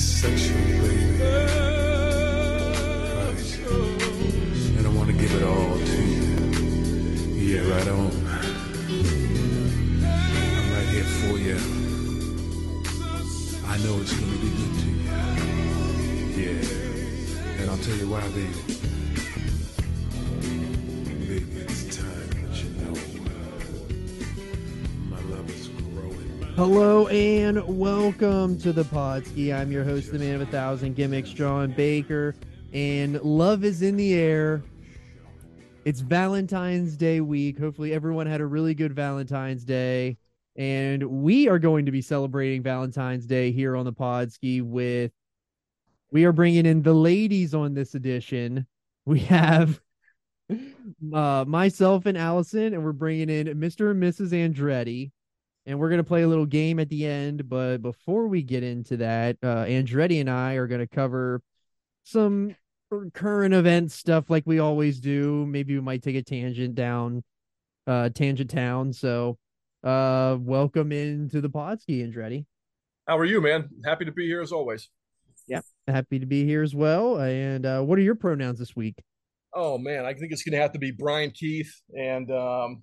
sexual, baby. Right. And I want to give it all to you. Yeah, right on. I'm right here for you. I know it's going to be good to you. Yeah. And I'll tell you why. Baby, Hello and welcome to the Podski. I'm your host, the man of a thousand gimmicks, John Baker, and love is in the air. It's Valentine's Day week. Hopefully, everyone had a really good Valentine's Day, and we are going to be celebrating Valentine's Day here on the Podski with. We are bringing in the ladies on this edition. We have uh, myself and Allison, and we're bringing in Mr. and Mrs. Andretti and we're going to play a little game at the end. But before we get into that, uh, Andretti and I are going to cover some current event stuff like we always do. Maybe we might take a tangent down, uh, tangent town. So, uh, welcome into the Podski, Andretti. How are you, man? Happy to be here as always. Yeah, happy to be here as well. And uh, what are your pronouns this week? Oh man, I think it's going to have to be Bryan Keith and um,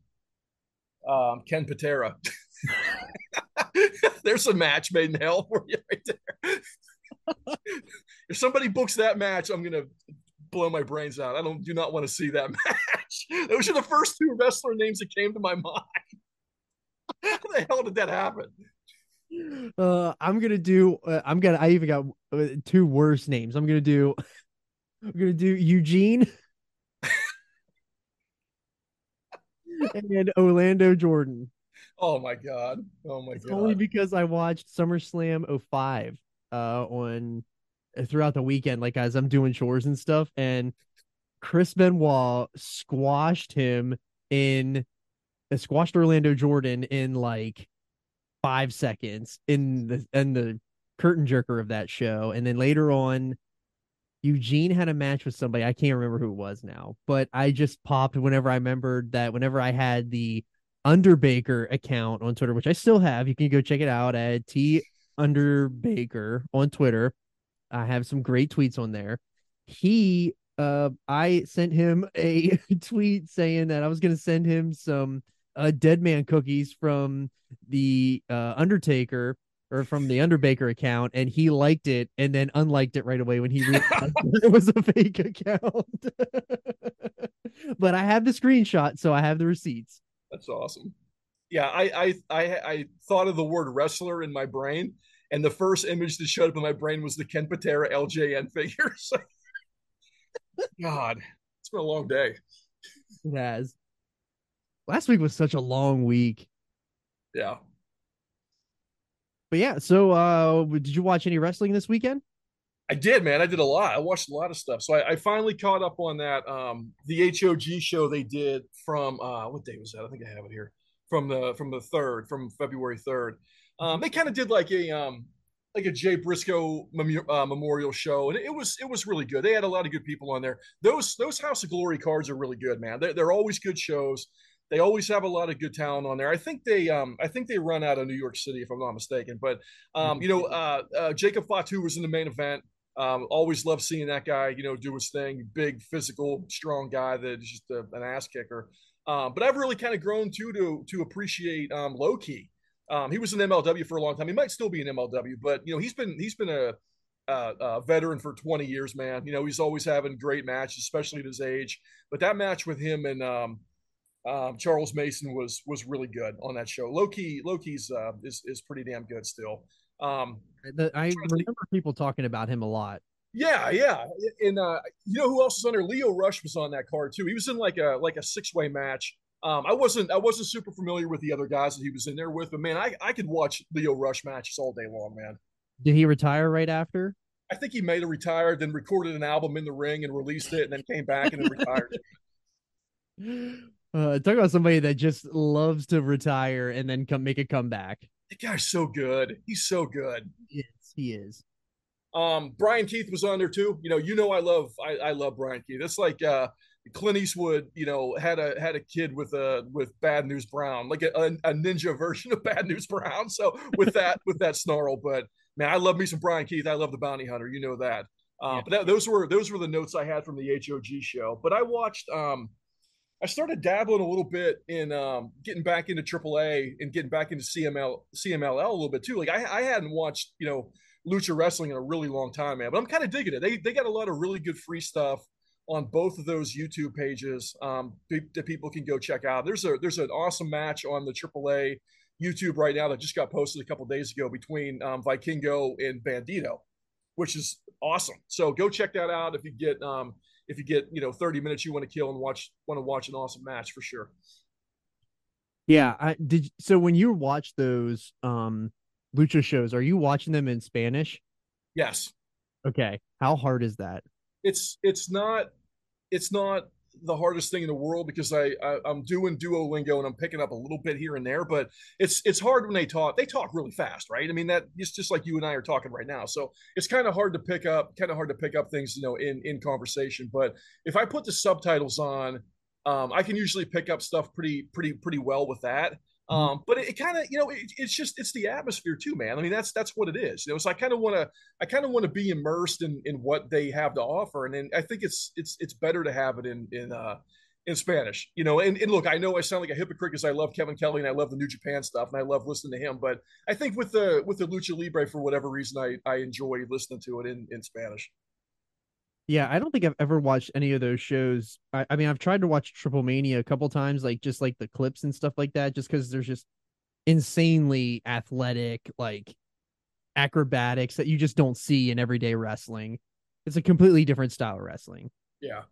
um, Ken Patera. There's a match made in hell for you right there. if somebody books that match, I'm gonna blow my brains out. I don't do not want to see that match. Those are the first two wrestler names that came to my mind. How the hell did that happen? Uh, I'm gonna do. Uh, I'm gonna. I even got uh, two worse names. I'm gonna do. I'm gonna do Eugene and Orlando Jordan. Oh my god! Oh my It's god! only because I watched SummerSlam 05 uh on uh, throughout the weekend, like as I'm doing chores and stuff, and Chris Benoit squashed him in uh, squashed Orlando Jordan in like five seconds in the in the curtain jerker of that show, and then later on. Eugene had a match with somebody. I can't remember who it was now, but I just popped whenever I remembered that whenever I had the Underbaker account on Twitter, which I still have. You can go check it out at T Underbaker on Twitter. I have some great tweets on there. He uh I sent him a tweet saying that I was gonna send him some uh dead man cookies from the uh Undertaker or from the Underbaker account, and he liked it and then unliked it right away when he realized it was a fake account. but I have the screenshot, so I have the receipts. That's awesome. Yeah, I, I I I thought of the word wrestler in my brain, and the first image that showed up in my brain was the Ken Patera LJN figures. God, it's been a long day. It has. Last week was such a long week. Yeah. But yeah, so uh did you watch any wrestling this weekend? I did, man. I did a lot. I watched a lot of stuff. So I, I finally caught up on that um the HOG show they did from uh what day was that? I think I have it here. From the from the third, from February 3rd. Um they kind of did like a um like a Jay Briscoe mem- uh, memorial show, and it was it was really good. They had a lot of good people on there. Those those House of Glory cards are really good, man. They're, they're always good shows. They always have a lot of good talent on there. I think they um I think they run out of New York City if I'm not mistaken. But um you know uh, uh Jacob Fatu was in the main event. Um, always love seeing that guy, you know, do his thing. Big, physical, strong guy that is just a, an ass kicker. Um, but I've really kind of grown too to to appreciate um, Low Ki. Um, he was in MLW for a long time. He might still be in MLW, but you know, he's been he's been a, a, a veteran for 20 years, man. You know, he's always having great matches, especially at his age. But that match with him and um, um, Charles Mason was was really good on that show. Low Ki, Low Ki's uh, is is pretty damn good still. Um, The- I trying to think. remember people talking about him a lot. Yeah, yeah, and uh, you know who else was on there? Leo Rush was on that card too. He was in like a like a six way match. Um, I wasn't I wasn't super familiar with the other guys that he was in there with, but man, I, I could watch Leo Rush matches all day long, man. Did he retire right after? I think he made a retired, then recorded an album in the ring and released it, and then came back and then retired. Uh, talk about somebody that just loves to retire and then come make a comeback. That guy's so good. He's so good. Yes, he is. Um, Bryan Keith was on there too. You know, you know I love I, I love Bryan Keith. It's like uh Clint Eastwood, you know, had a had a kid with a with Bad News Brown, like a, a, a ninja version of Bad News Brown. So with that with that snarl, but man, I love me some Bryan Keith. I love the Bounty Hunter. You know that. Uh, yeah. But that, those were those were the notes I had from the HOG show. But I watched. Um, I started dabbling a little bit in um, getting back into AAA and getting back into CML CMLL a little bit too. Like I, I hadn't watched you know lucha wrestling in a really long time, man. But I'm kind of digging it. They they got a lot of really good free stuff on both of those YouTube pages um, that people can go check out. There's a there's an awesome match on the AAA YouTube right now that just got posted a couple days ago between um, Vikingo and Bandito, which is awesome. So go check that out if you get um, if you get you know 30 minutes you want to kill and watch want to watch an awesome match for sure. Yeah, I did. So when you watch those um lucha shows, are you watching them in Spanish? Yes. Okay. How hard is that? It's it's not it's not the hardest thing in the world because I, I am doing Duolingo and I'm picking up a little bit here and there, but it's it's hard when they talk. They talk really fast, right? I mean that it's just like you and I are talking right now, so it's kind of hard to pick up, kind of hard to pick up things, you know, in in conversation. But if I put the subtitles on, um, I can usually pick up stuff pretty pretty pretty well with that. Mm-hmm. Um, but it, it kind of, you know, it, it's just it's the atmosphere too, man. I mean, that's that's what it is. You know, so I kind of want to I kind of want to be immersed in in what they have to offer, and then I think it's it's it's better to have it in in uh in Spanish, you know. And, and look, I know I sound like a hypocrite because I love Kevin Kelly and I love the New Japan stuff and I love listening to him, but I think with the with the Lucha Libre for whatever reason I I enjoy listening to it in in Spanish. Yeah, I don't think I've ever watched any of those shows. I, I mean, I've tried to watch Triple Mania a couple times, like just like the clips and stuff like that, just because there's just insanely athletic, like acrobatics that you just don't see in everyday wrestling. It's a completely different style of wrestling. Yeah.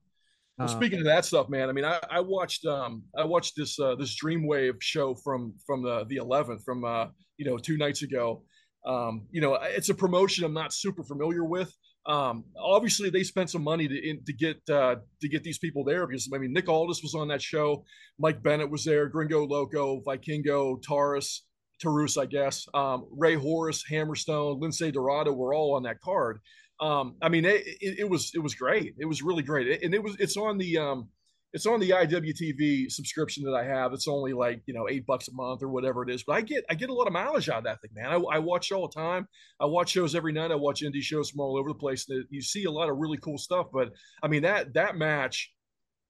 Well, uh, speaking of that stuff, man, I mean, I, I watched um I watched this uh, this Dreamwave show from from the the 11th from uh you know two nights ago. Um, you know, it's a promotion I'm not super familiar with, um, obviously, they spent some money to in, to get uh, to get these people there because I mean Nick Aldis was on that show, Mike Bennett was there, Gringo Loco, Vikingo, Taurus, Tarus, I guess, um, Rey Horus, Hammerstone, Lince Dorado were all on that card. Um, I mean, it, it, it, was it was great. It was really great, and it was it's on the um, it's on the IWTV subscription that I have. It's only like you know eight bucks a month or whatever it is. But I get I get a lot of mileage out of that thing, man. I, I watch all the time. I watch shows every night. I watch indie shows from all over the place. You see a lot of really cool stuff. But I mean that that match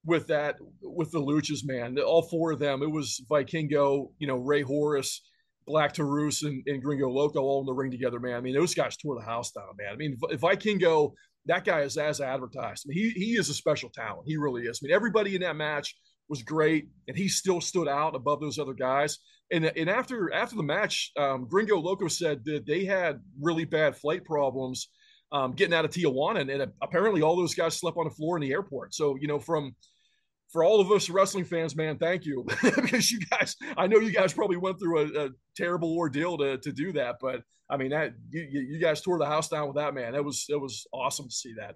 with that with the Luchas, man, all four of them. It was Vikingo, you know, Rey Horus. Black Tarus and, and Gringo Loco all in the ring together, man. I mean, those guys tore the house down, man. I mean, Vikingo that guy is as advertised. I mean, he he is a special talent. He really is. I mean, everybody in that match was great, and he still stood out above those other guys. And and after after the match, um, Gringo Loco said that they had really bad flight problems um, getting out of Tijuana, and, and apparently all those guys slept on the floor in the airport. So you know from for all of us wrestling fans, man, thank you because you guys, I know you guys probably went through a, a, terrible ordeal to, to do that, but I mean that you, you guys tore the house down with that, man. That was it was awesome to see that.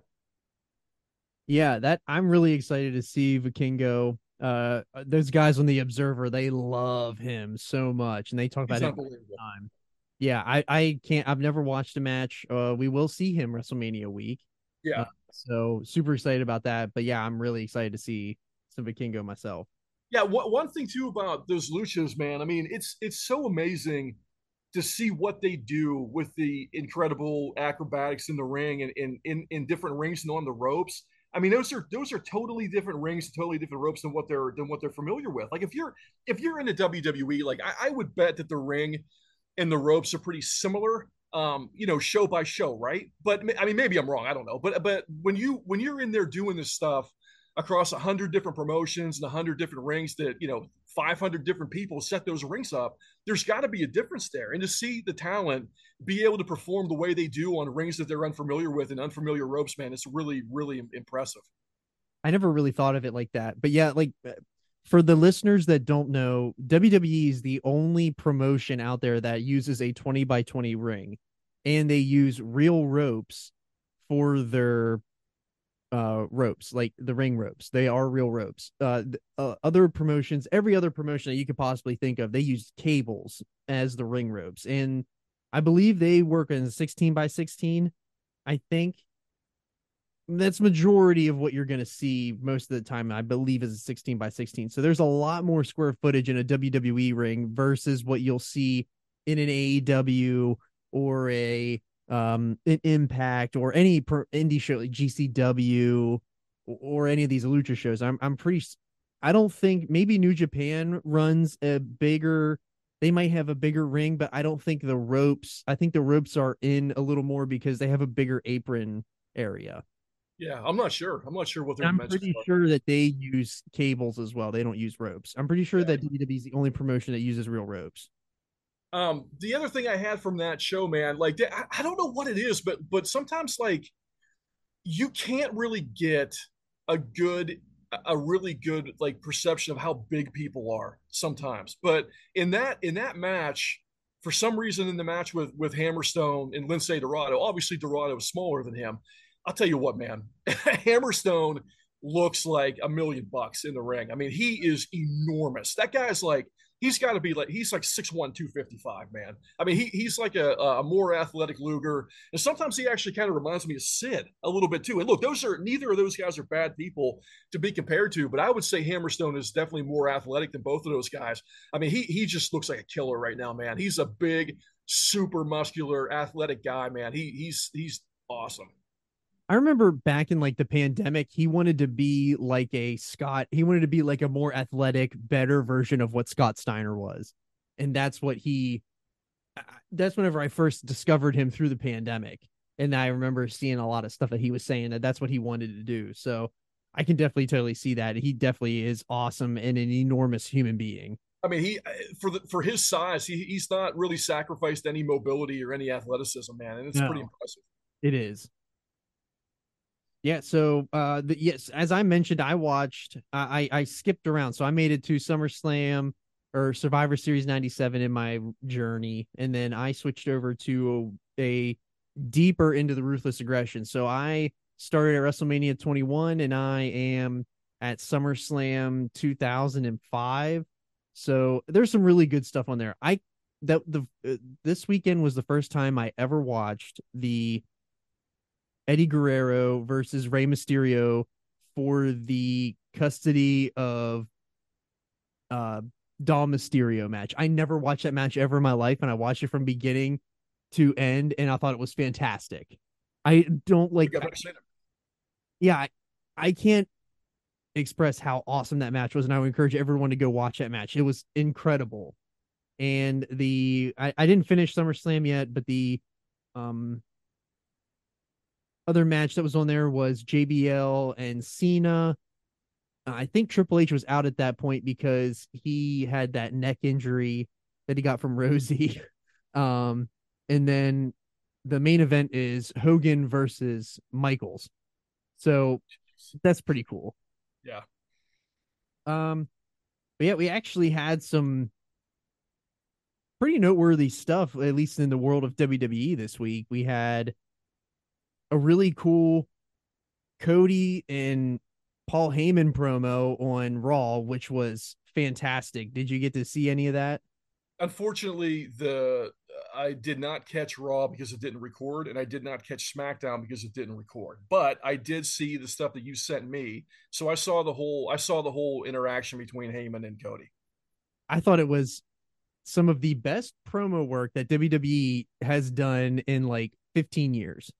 Yeah, that I'm really excited to see Vikingo. Uh, those guys on the Observer, they love him so much, and they talk He's about it all the time. Yeah, I I can't. I've never watched a match. Uh, we will see him WrestleMania week. Yeah. Uh, so super excited about that. But yeah, I'm really excited to see some Vikingo myself. Yeah, one thing too about those luchas, man. I mean, it's it's so amazing to see what they do with the incredible acrobatics in the ring and in in, in different rings and on the ropes. I mean, those are those are totally different rings, totally different ropes than what they're than what they're familiar with. Like if you're if you're in the WWE, like I, I would bet that the ring and the ropes are pretty similar um you know show by show right but i mean maybe i'm wrong i don't know but but when you when you're in there doing this stuff across 100 different promotions and 100 different rings that you know 500 different people set those rings up there's got to be a difference there. And to see the talent be able to perform the way they do on rings that they're unfamiliar with and unfamiliar ropes man it's really really impressive. I never really thought of it like that but yeah like uh, for the listeners that don't know wwe is the only promotion out there that uses a 20 by 20 ring and they use real ropes for their uh ropes like the ring ropes. They are real ropes. Uh, uh, other promotions every other promotion that you could possibly think of they use cables as the ring ropes. And i believe they work in 16 by 16 i think. That's majority of what you're going to see most of the time i believe is a 16 by 16 so there's a lot more square footage in a wwe ring versus what you'll see in an aew or a um Impact or any per, indie show like GCW or, any of these lucha shows. I'm I'm pretty. I don't think maybe New Japan runs a bigger. They might have a bigger ring, but I don't think the ropes. I think the ropes are in a little more because they have a bigger apron area. Yeah, I'm not sure. I'm not sure what they're. I'm pretty are. sure that they use cables as well. They don't use ropes. I'm pretty sure yeah. that WWE is the only promotion that uses real ropes. Um, the other thing I had from that show, man, like I, I don't know what it is, but but sometimes like you can't really get a good a really good like perception of how big people are sometimes. But in that in that match, for some reason in the match with with Hammerstone and Lince Dorado, obviously Dorado was smaller than him. I'll tell you what, man, Hammerstone looks like a million bucks in the ring. I mean, he is enormous. That guy's like he's got to be like he's like 6'1 255 man. I mean he, he's like a, a more athletic luger. And sometimes he actually kind of reminds me of sid a little bit too. And look those are neither of those guys are bad people to be compared to but i would say hammerstone is definitely more athletic than both of those guys. I mean he, he just looks like a killer right now man. He's a big super muscular athletic guy man. He, he's he's awesome I remember back in like the pandemic, he wanted to be like a Scott. He wanted to be like a more athletic, better version of what Scott Steiner was. And that's what he, that's whenever I first discovered him through the pandemic. And I remember seeing a lot of stuff that he was saying that that's what he wanted to do. So I can definitely totally see that. He definitely is awesome and an enormous human being. I mean, he uh, for the for his size, he, he's not really sacrificed any mobility or any athleticism, man, and it's no, pretty impressive. It is. Yeah, so uh the, yes, as I mentioned, I watched I I skipped around. So I made it to SummerSlam or Survivor Series 97 in my journey and then I switched over to a, a deeper into the ruthless aggression. So I started at WrestleMania 21 and I am at SummerSlam 2005. So there's some really good stuff on there. I that the uh, this weekend was the first time I ever watched the Eddie Guerrero versus Rey Mysterio for the custody of uh Dom Mysterio match. I never watched that match ever in my life, and I watched it from beginning to end, and I thought it was fantastic. I don't like. I, yeah, I, I can't express how awesome that match was, and I would encourage everyone to go watch that match. It was incredible. And the I, I didn't finish SummerSlam yet, but the um other match that was on there was JBL and Cena. I think Triple H was out at that point because he had that neck injury that he got from Rosie. Um, and then the main event is Hogan versus Michaels. So that's pretty cool. Yeah. Um, but yeah, we actually had some pretty noteworthy stuff, at least in the world of WWE this week. We had a really cool Cody and Paul Heyman promo on Raw, which was fantastic. Did you get to see any of that? Unfortunately, the I did not catch Raw because it didn't record, and I did not catch SmackDown because it didn't record. But I did see the stuff that you sent me, so I saw the whole I saw the whole interaction between Heyman and Cody. I thought it was some of the best promo work that WWE has done in like 15 years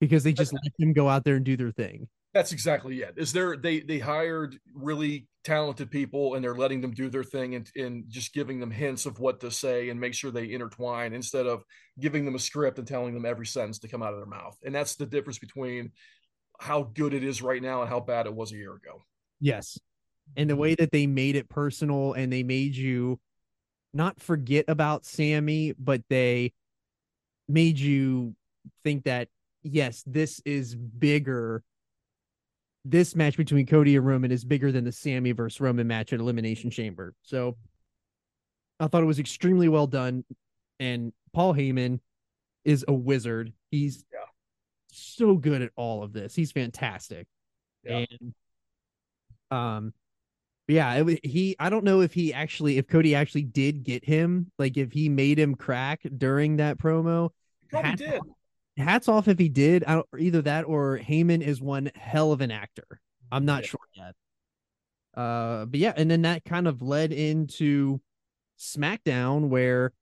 because they just let them go out there and do their thing. That's exactly it. Is there they they hired really talented people and they're letting them do their thing and, and just giving them hints of what to say and make sure they intertwine instead of giving them a script and telling them every sentence to come out of their mouth. And that's the difference between how good it is right now and how bad it was a year ago. Yes. And the mm-hmm. way that they made it personal and they made you not forget about Sami, but they made you think that yes, this is bigger. This match between Cody and Roman is bigger than the Sami versus Roman match at Elimination Chamber. So I thought it was extremely well done. And Paul Heyman is a wizard. He's yeah. so good at all of this. He's fantastic. Yeah. And um yeah, it, he I don't know if he actually if Cody actually did get him, like if he made him crack during that promo. He probably did hats off if he did. I don't, either that or Heyman is one hell of an actor. I'm not yeah. sure yet. Uh, but yeah, and then that kind of led into SmackDown where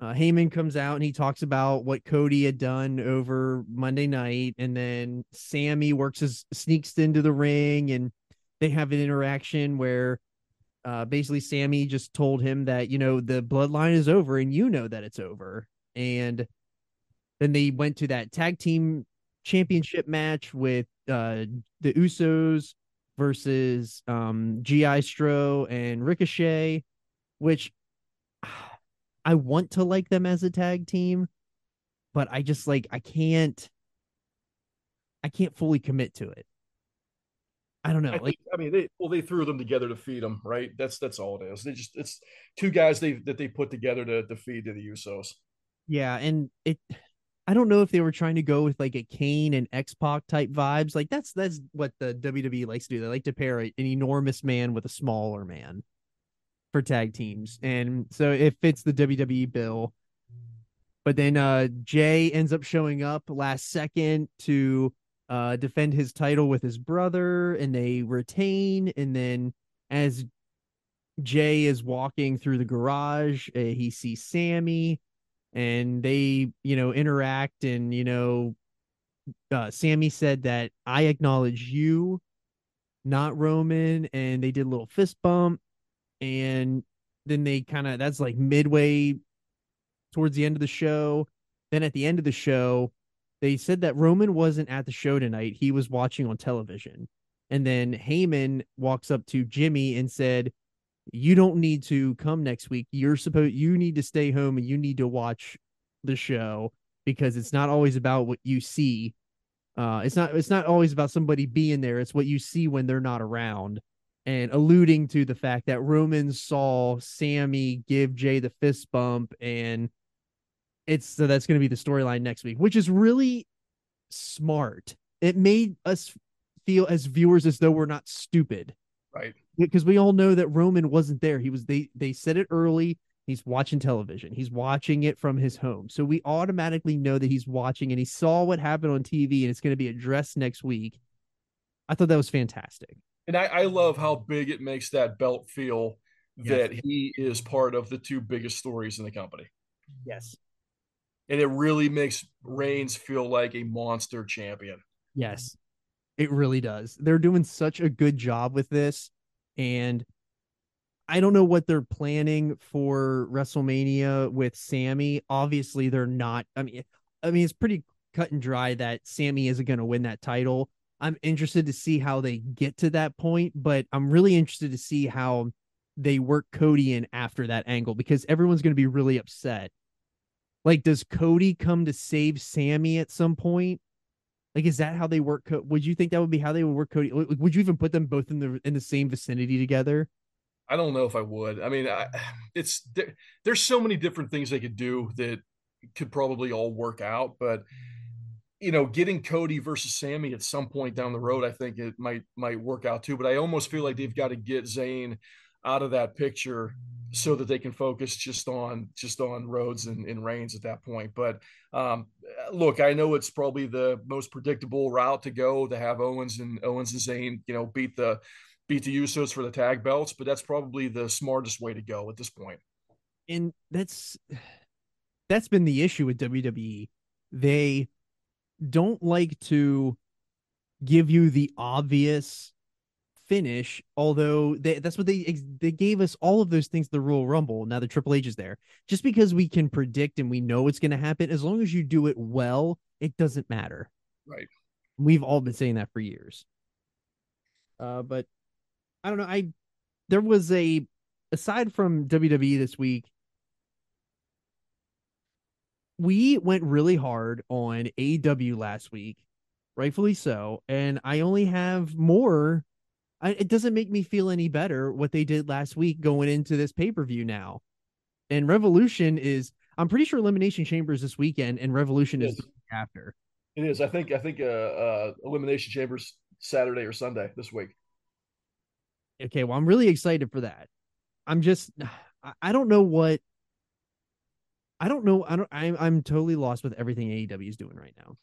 uh, Heyman comes out and he talks about what Cody had done over Monday night, and then Sami works his sneaks into the ring, and they have an interaction where uh, basically Sami just told him that you know the bloodline is over, and you know that it's over, and then they went to that tag team championship match with uh, the Usos versus um, G.I. Stro and Ricochet, which I want to like them as a tag team, but I just like I can't I can't fully commit to it. I don't know. I, like think, I mean, they well, they threw them together to feed them, right? That's that's all it is. They just it's two guys they that they put together to, to feed to the Usos. yeah, and it I don't know if they were trying to go with like a Kane and X Pac type vibes. Like that's that's what the WWE likes to do. They like to pair an enormous man with a smaller man for tag teams, and so it fits the WWE bill. But then uh Jey ends up showing up last second to uh defend his title with his brother, and they retain. And then as Jey is walking through the garage, uh, he sees Sami and they you know interact and you know uh, sami said that i acknowledge you not roman and they did a little fist bump and then they kind of that's like midway towards the end of the show. Then at the end of the show they said that roman wasn't at the show tonight he was watching on television. And then heyman walks up to jimmy and said you don't need to come next week. You're supposed you need to stay home and you need to watch the show because it's not always about what you see. Uh it's not it's not always about somebody being there. It's what you see when they're not around. And alluding to the fact that Roman saw Sami give Jey the fist bump and it's so that's going to be the storyline next week, which is really smart. It made us feel as viewers as though we're not stupid Right. Because we all know that Roman wasn't there. He was they they said it early. He's watching television. He's watching it from his home. So we automatically know that he's watching and he saw what happened on TV and it's going to be addressed next week. I thought that was fantastic. And I, I love how big it makes that belt feel Yes. that he is part of the two biggest stories in the company. Yes. And it really makes Reigns feel like a monster champion. Yes. It really does. They're doing such a good job with this and I don't know what they're planning for WrestleMania with Sami. Obviously, they're not. I mean, I mean, it's pretty cut and dry that Sami isn't going to win that title. I'm interested to see how they get to that point, but I'm really interested to see how they work Cody in after that angle because everyone's going to be really upset. Like, does Cody come to save Sami at some point? Like, is that how they work? Co- would you think that would be how they would work Cody? Like, Would you even put them both in the in the same vicinity together? I don't know if I would. I mean, I, it's there, there's so many different things they could do that could probably all work out, but you know, getting Cody versus Sami at some point down the road, I think it might might work out too. But I almost feel like they've got to get Zayn out of that picture so that they can focus just on just on Rhodes and, and Reigns at that point. But um, look, I know it's probably the most predictable route to go to have Owens and Owens and Zayn, you know, beat the beat the Usos for the tag belts, but that's probably the smartest way to go at this point. and that's that's been the issue with WWE. They don't like to give you the obvious finish, although they, that's what they they gave us all of those things the Royal Rumble. Now the Triple H is there. Just because we can predict and we know it's going to happen, as long as you do it well, it doesn't matter. Right. We've all been saying that for years. Uh, but I don't know. I there was a aside from WWE this week, we went really hard on AW last week, rightfully so, and I only have more. I, it doesn't make me feel any better what they did last week going into this pay per view now. And Revolution is, I'm pretty sure Elimination Chambers this weekend, and Revolution is week after. It is. I think I think uh, uh Elimination Chambers Saturday or Sunday this week. okay well i'm really excited for that i'm just I- i don't know what i don't know i don't i'm, I'm totally lost with everything aew is doing right now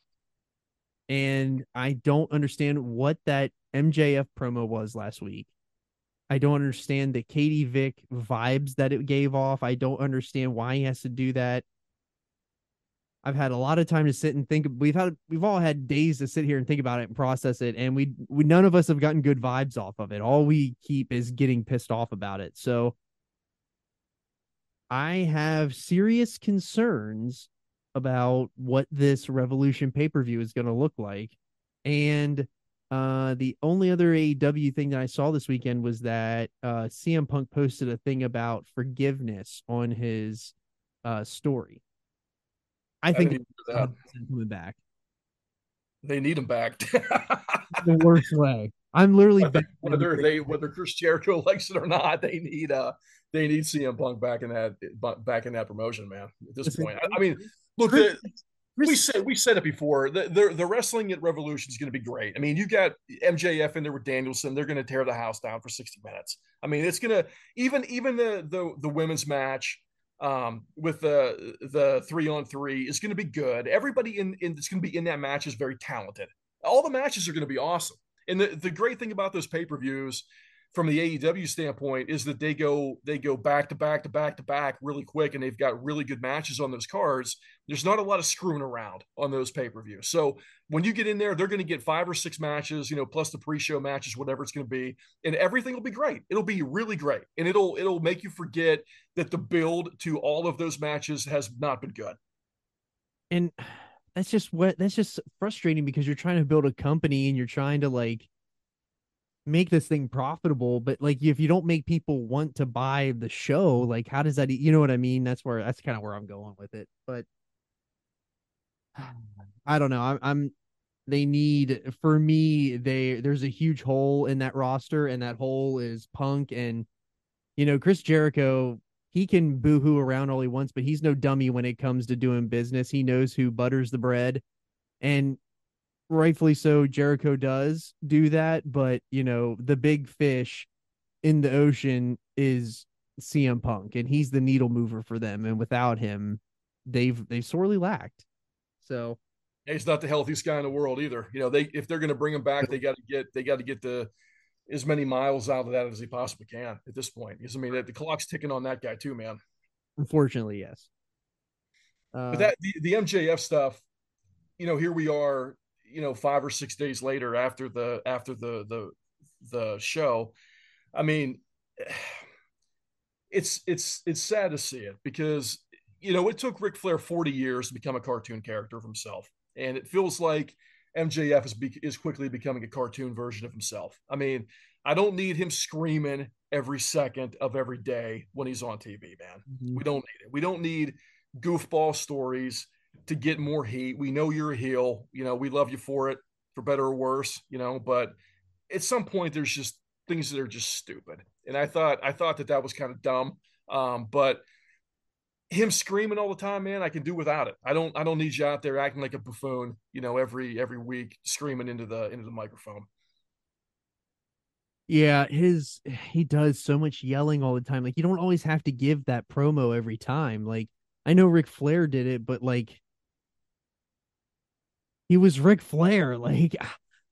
and i don't understand what that mjf promo was last week I don't understand the Katie Vick vibes that it gave off. I don't understand why he has to do that. I've had a lot of time to sit and think. We've had we've all had days to sit here and think about it and process it, and we we none of us have gotten good vibes off of it. All we keep is getting pissed off about it. So I have serious concerns about what this Revolution pay per view is going to look like, and uh, the only other AEW thing that I saw this weekend was that uh, CM Punk posted a thing about forgiveness on his uh, story. I, I think coming back. They need him back. the worst way. I'm literally whether, whether they whether Chris Jericho likes it or not, they need uh they need CM Punk back in that back in that promotion, man. At this point, I, I mean, look, the, we said we said it before. The, the, the wrestling at Revolution is going to be great. I mean, you got MJF in there with Danielson. They're going to tear the house down for sixty minutes. I mean, it's going to even even the the the women's match um, with the the three on three is going to be good. Everybody in in that's going to be in that match is very talented. All the matches are going to be awesome. And the the great thing about those pay per views from the AEW standpoint is that they go they go back to back to back to back really quick and they've got really good matches on those cards. There's not a lot of screwing around on those pay-per-views. So when you get in there, they're going to get five or six matches, you know, plus the pre-show matches, whatever it's going to be, and everything will be great. It'll be really great. And it'll it'll make you forget that the build to all of those matches has not been good. And that's just what that's just frustrating because you're trying to build a company and you're trying to like make this thing profitable but like if you don't make people want to buy the show like how does that you know what i mean? That's where that's kind of where i'm going with it but i don't know I'm, I'm they need for me they there's a huge hole in that roster and that hole is punk and you know chris jericho he can boohoo around all he wants but he's no dummy when it comes to doing business. He knows who butters the bread and rightfully so Jericho does do that, but you know, the big fish in the ocean is CM Punk and he's the needle mover for them and without him they've they've sorely lacked. So he's not the healthiest guy in the world either. You know, they if they're going to bring him back, they got to get they got to get the as many miles out of that as he possibly can at this point. Because I mean, the clock's ticking on that guy too, man. Unfortunately, yes. Uh, but that the, the MJF stuff, you know, here we are you know five or six days later after the after the the the show i mean it's it's it's sad to see it because you know it took Ric Flair 40 years to become a cartoon character of himself. And it feels like MJF is be, is quickly becoming a cartoon version of himself. I mean i don't need him screaming every second of every day when he's on tv man. Mm-hmm. we don't need it. We don't need goofball stories to get more heat. We know you're a heel. You know, we love you for it, for better or worse. You know, but at some point, there's just things that are just stupid. And I thought, I thought that that was kind of dumb. Um, but him screaming all the time, man, I can do without it. I don't, I don't need you out there acting like a buffoon. You know, every every week screaming into the into the microphone. Yeah, his he does so much yelling all the time. Like you don't always have to give that promo every time. Like I know Ric Flair did it, but like he was Ric Flair. Like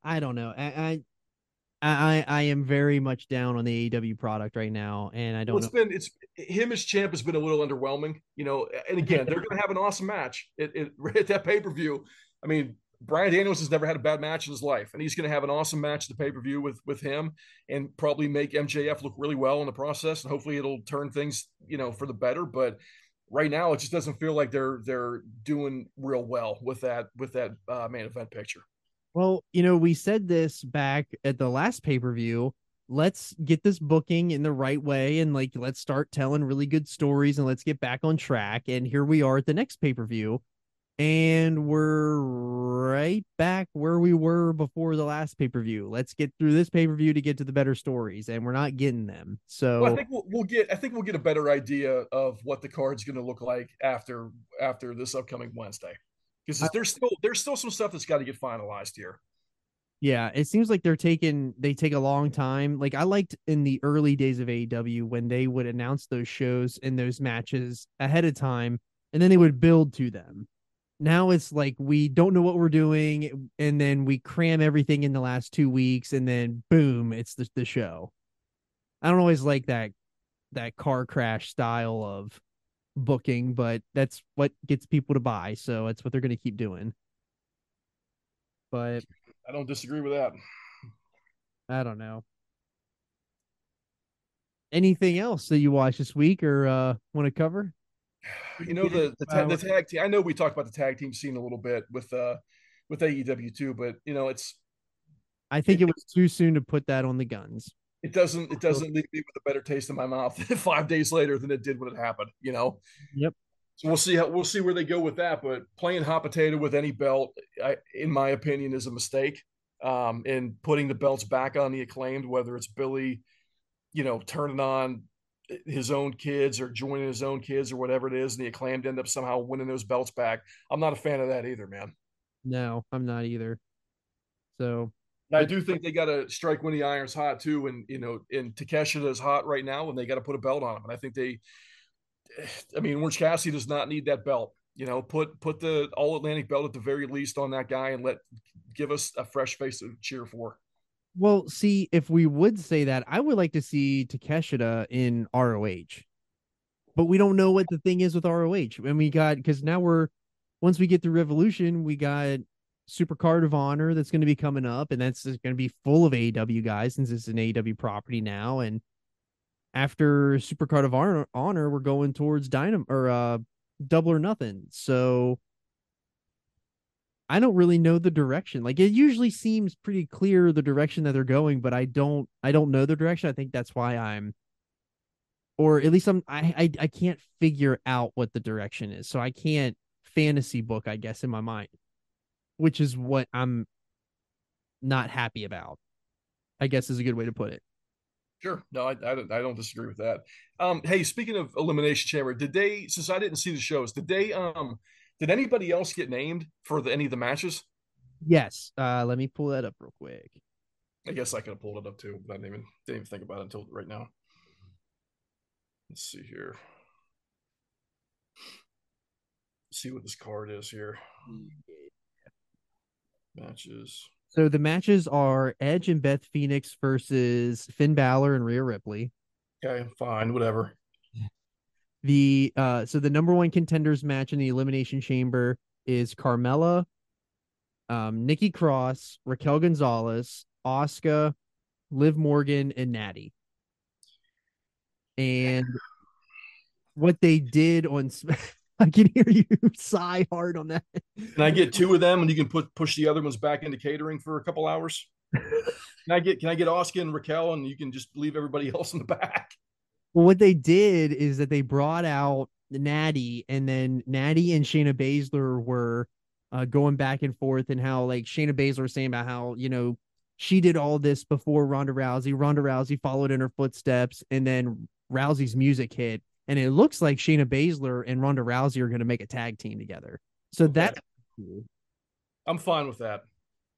I don't know. I, I I am very much down on the AEW product right now, and I don't. Well, it's know. been it's him as champ has been a little underwhelming, you know. And again, they're going to have an awesome match at, at, at that pay per view. I mean, Brian Daniels has never had a bad match in his life, and he's going to have an awesome match at the pay per view with with him, and probably make MJF look really well in the process. And hopefully, it'll turn things, you know, for the better. But right now it just doesn't feel like they're they're doing real well with that with that uh, main event picture. Well, you know, we said this back at the last pay per view. Let's get this booking in the right way and like let's start telling really good stories and let's get back on track. And here we are at the next pay per view and we're right back where we were before the last pay per view. Let's get through this pay per view to get to the better stories, and we're not getting them. So well, I think we'll, we'll, get. I think we'll get a better idea of what the card's going to look like after after this upcoming Wednesday, because there's still there's still some stuff that's got to get finalized here. Yeah, it seems like they're taking they take a long time. Like I liked in the early days of AEW when they would announce those shows and those matches ahead of time, and then they would build to them now it's like we don't know what we're doing and then we cram everything in the last two weeks and then boom it's the, the show I don't always like that that car crash style of booking, but that's what gets people to buy. So that's what they're going to keep doing. But I don't disagree with that. I don't know. Anything else that you watched this week or uh, want to cover? You know the the, ta- the tag team. I know we talked about the tag team scene a little bit with uh with AEW too, but you know it's I think it was too soon to put that on the Gunns. it doesn't it doesn't leave me with a better taste in my mouth five days later than it did when it happened. You know. Yep. So we'll see how we'll see where they go with that. But playing hot potato with any belt, I, in my opinion, is a mistake. Um, and putting the belts back on the acclaimed, whether it's Billy, you know, turning on his own kids or joining his own kids or whatever it is, and the acclaimed end up somehow winning those belts back. I'm not a fan of that either, man. No, I'm not either. So I do think they got to strike when the iron's hot too, and you know, and Takeshita is hot right now, and they got to put a belt on him. And I think they, I mean, Orange Cassidy does not need that belt. You know, put put the All Atlantic belt at the very least on that guy, and let give us a fresh face to cheer for. Well, see, if we would say that, I would like to see Takeshita in ROH, but we don't know what the thing is with ROH. And we got because now we're once we get through Revolution, we got Super Card of Honor that's going to be coming up, and that's going to be full of AEW guys since it's an AEW property now. And after Super Card of Honor, Honor we're going towards Dynam or uh, Double or Nothing. So I don't really know the direction. Like it usually seems pretty clear the direction that they're going, but I don't I don't know the direction. I think that's why I'm or at least I'm I I, I can't figure out what the direction is. So I can't fantasy book, I guess, in my mind. Which is what I'm not happy about. I guess is a good way to put it. Sure. No, I, I, don't, I don't disagree with that. Um, hey, speaking of Elimination Chamber, did they, since I didn't see the shows, did they, um, did anybody else get named for the, any of the matches? Yes. Uh, let me pull that up real quick. I guess I could have pulled it up too, but I didn't even, didn't even think about it until right now. Let's see here. Let's see what this card is here. Matches. So the matches are Edge and Beth Phoenix versus Finn Balor and Rhea Ripley. Okay, fine, whatever. The uh so the number one contenders match in the elimination chamber is Carmella, um, Nikki Cross, Raquel Gonzalez, Asuka, Liv Morgan, and Natty. And what they did on I can hear you sigh hard on that. Can I get two of them and you can put push the other ones back into catering for a couple hours? Can I get can I get Asuka and Raquel and you can just leave everybody else in the back? Well, what they did is that they brought out Natty, and then Natty and Shayna Baszler were uh, going back and forth, and how like Shayna Baszler was saying about how you know she did all this before Ronda Rousey. Ronda Rousey followed in her footsteps, and then Rousey's music hit, and it looks like Shayna Baszler and Ronda Rousey are going to make a tag team together. So Okay. that's I'm fine with that.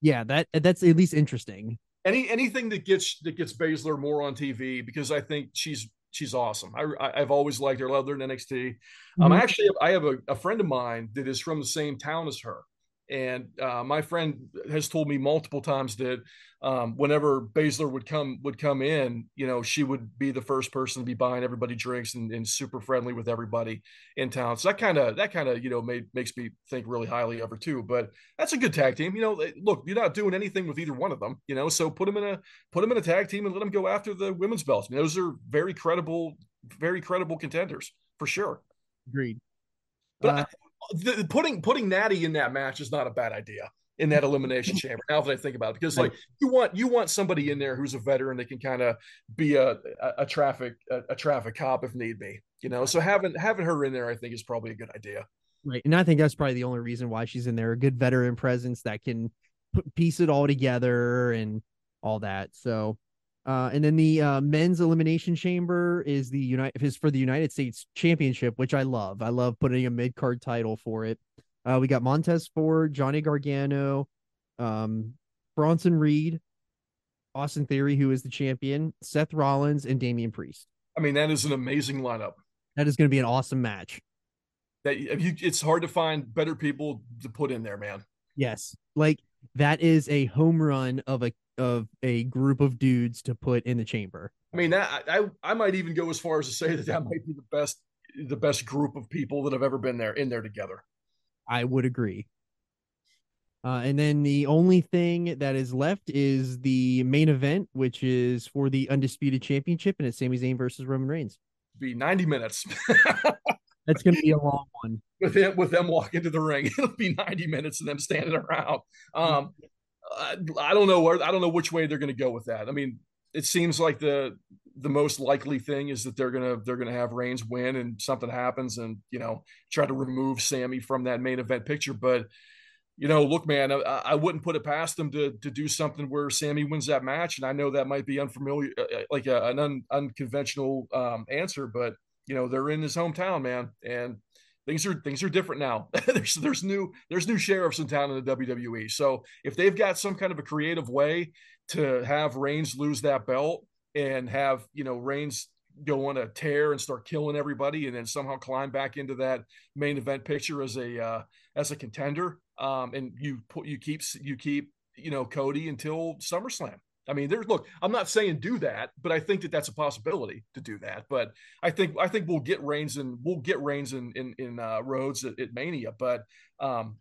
yeah, that that's at least interesting. Any anything that gets that gets Baszler more on TV because I think she's she's awesome. I, I have always liked her. Loved her in NXT. Um, Mhm. actually, I have a, a friend of mine that is from the same town as her, and uh, my friend has told me multiple times that um, whenever Baszler would come would come in, you know, she would be the first person to be buying everybody drinks and, and super friendly with everybody in town. So that kind of that kind of you know made makes me think really highly of her too. But that's a good tag team. You know, look, you're not doing anything with either one of them. You know, so put them in a put them in a tag team and let them go after the women's belts. I mean, those are very credible, very credible contenders for sure. Agreed. But Uh, the, putting putting Natty in that match is not a bad idea in that elimination chamber. Now that I think about it, because like you want you want somebody in there who's a veteran that can kind of be a, a a traffic a, a traffic cop if need be. You know, so having having her in there, I think, is probably a good idea. Right. And I think that's probably the only reason why she's in there. A good veteran presence that can put, piece it all together and all that. So, uh, and then the uh, men's elimination chamber is the United is for the United States Championship, which I love. I love putting a mid card title for it. Uh, we got Montez Ford, Johnny Gargano, um, Bronson Reed, Austin Theory, who is the champion, Seth Rollins, and Damian Priest. I mean, that is an amazing lineup. That is going to be an awesome match. That if you, it's hard to find better people to put in there, man. Yes. Like that is a home run of a of a group of dudes to put in the chamber. I mean, that I I might even go as far as to say that that might be the best the best group of people that have ever been there in there together. I would agree. Uh, and then the only thing that is left is the main event, which is for the undisputed championship, and it's Sami Zayn versus Roman Reigns. Be ninety minutes. That's going to be a long one. With them, with them walking to the ring, it'll be ninety minutes of them standing around. Um, I, I don't know where I don't know which way they're going to go with that. I mean, it seems like the the most likely thing is that they're gonna they're gonna have Reigns win and something happens and you know try to remove Sami from that main event picture. But you know, look, man, I, I wouldn't put it past them to to do something where Sami wins that match. And I know that might be unfamiliar, uh, uh, like a, an un, unconventional um, answer, but you know they're in his hometown, man, and things are things are different now. there's there's new there's new sheriffs in town in the WWE. So if they've got some kind of a creative way to have Reigns lose that belt and have you know Reigns go on a tear and start killing everybody, and then somehow climb back into that main event picture as a uh, as a contender, um, and you put you keep you keep you know Cody until SummerSlam. I mean, there's look. I'm not saying do that, but I think that that's a possibility to do that. But I think I think we'll get Reigns and we'll get Reigns in in, in uh, Rhodes at, at Mania. But um,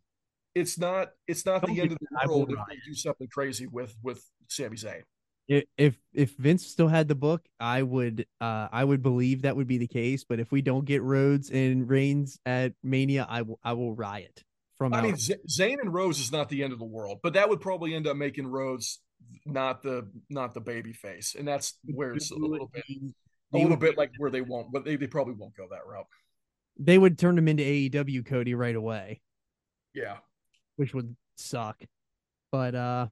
it's not it's not the end of the world if they do something crazy with with Sami Zayn. If if Vince still had the book, I would uh I would believe that would be the case. But if we don't get Rhodes and Reigns at Mania, I will I will riot. From I mean, Z- Zayn and Rhodes is not the end of the world, but that would probably end up making Rhodes not the not the baby face, and that's where it's a little bit a little bit like where they won't, but they, they probably won't go that route. They would turn him into AEW Cody right away. Yeah, which would suck. But uh,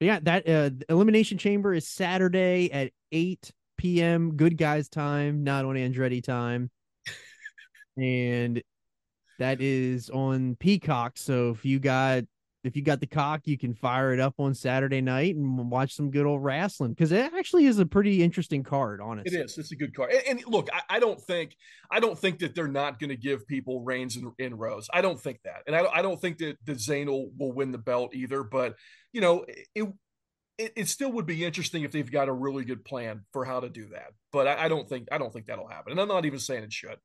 yeah, that uh, elimination chamber is Saturday at eight p.m. Good guys time, not on Andretti time, and that is on Peacock. So if you got if you got the cock, you can fire it up on Saturday night and watch some good old wrestling because it actually is a pretty interesting card. Honestly, it is. It's a good card. And, and look, I, I, don't think I don't think that they're not going to give people Reigns and, and Rhodes. I don't think that, and I, I don't think that that Zayn will, will win the belt either. But you know, it, it, it still would be interesting if they've got a really good plan for how to do that. But I, I don't think I don't think that'll happen. And I'm not even saying it should.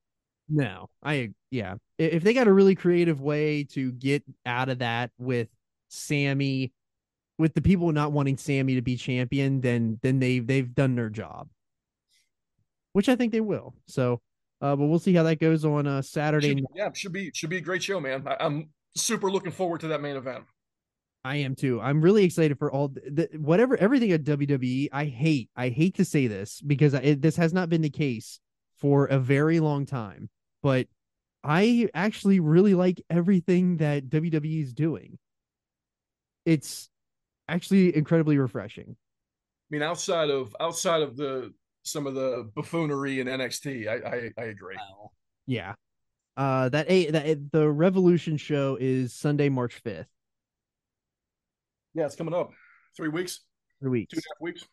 No, I yeah. If they got a really creative way to get out of that with Sami, with the people not wanting Sami to be champion, then then they they've done their job, which I think they will. So, uh, but we'll see how that goes on uh Saturday. Should, yeah, should be should be a great show, man. I, I'm super looking forward to that main event. I am too. I'm really excited for all the, whatever everything at WWE. I hate I hate to say this because it, this has not been the case for a very long time but I actually really like everything that WWE is doing. It's actually incredibly refreshing. I mean, outside of outside of the some of the buffoonery in NXT, I I, I agree. Wow. Yeah, uh, that a that the Revolution show is Sunday, March fifth. Yeah, it's coming up. Three weeks. Three weeks. Two and a half weeks.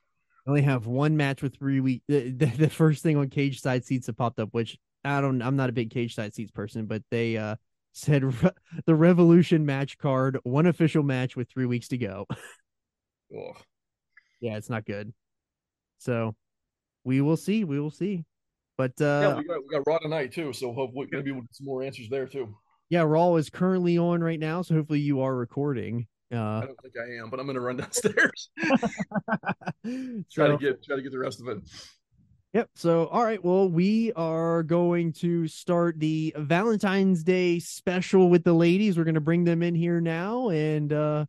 I only have one match with three weeks. The, the, the, first thing on Cageside Seats that popped up, which I don't. I'm not a big Cageside Seats person, but they uh said re- the Revolution match card, one official match with three weeks to go. oh. Yeah, it's not good. So we will see. We will see. But uh yeah, we got we got Raw tonight too, so hopefully maybe we'll get some more answers there too. Yeah, Raw is currently on right now, so hopefully you are recording. Uh, I don't think I am, but I'm going to run downstairs. try so, to get try to get the rest of it. Yep. So, all right. Well, we are going to start the Valentine's Day special with the ladies. We're going to bring them in here now, and uh,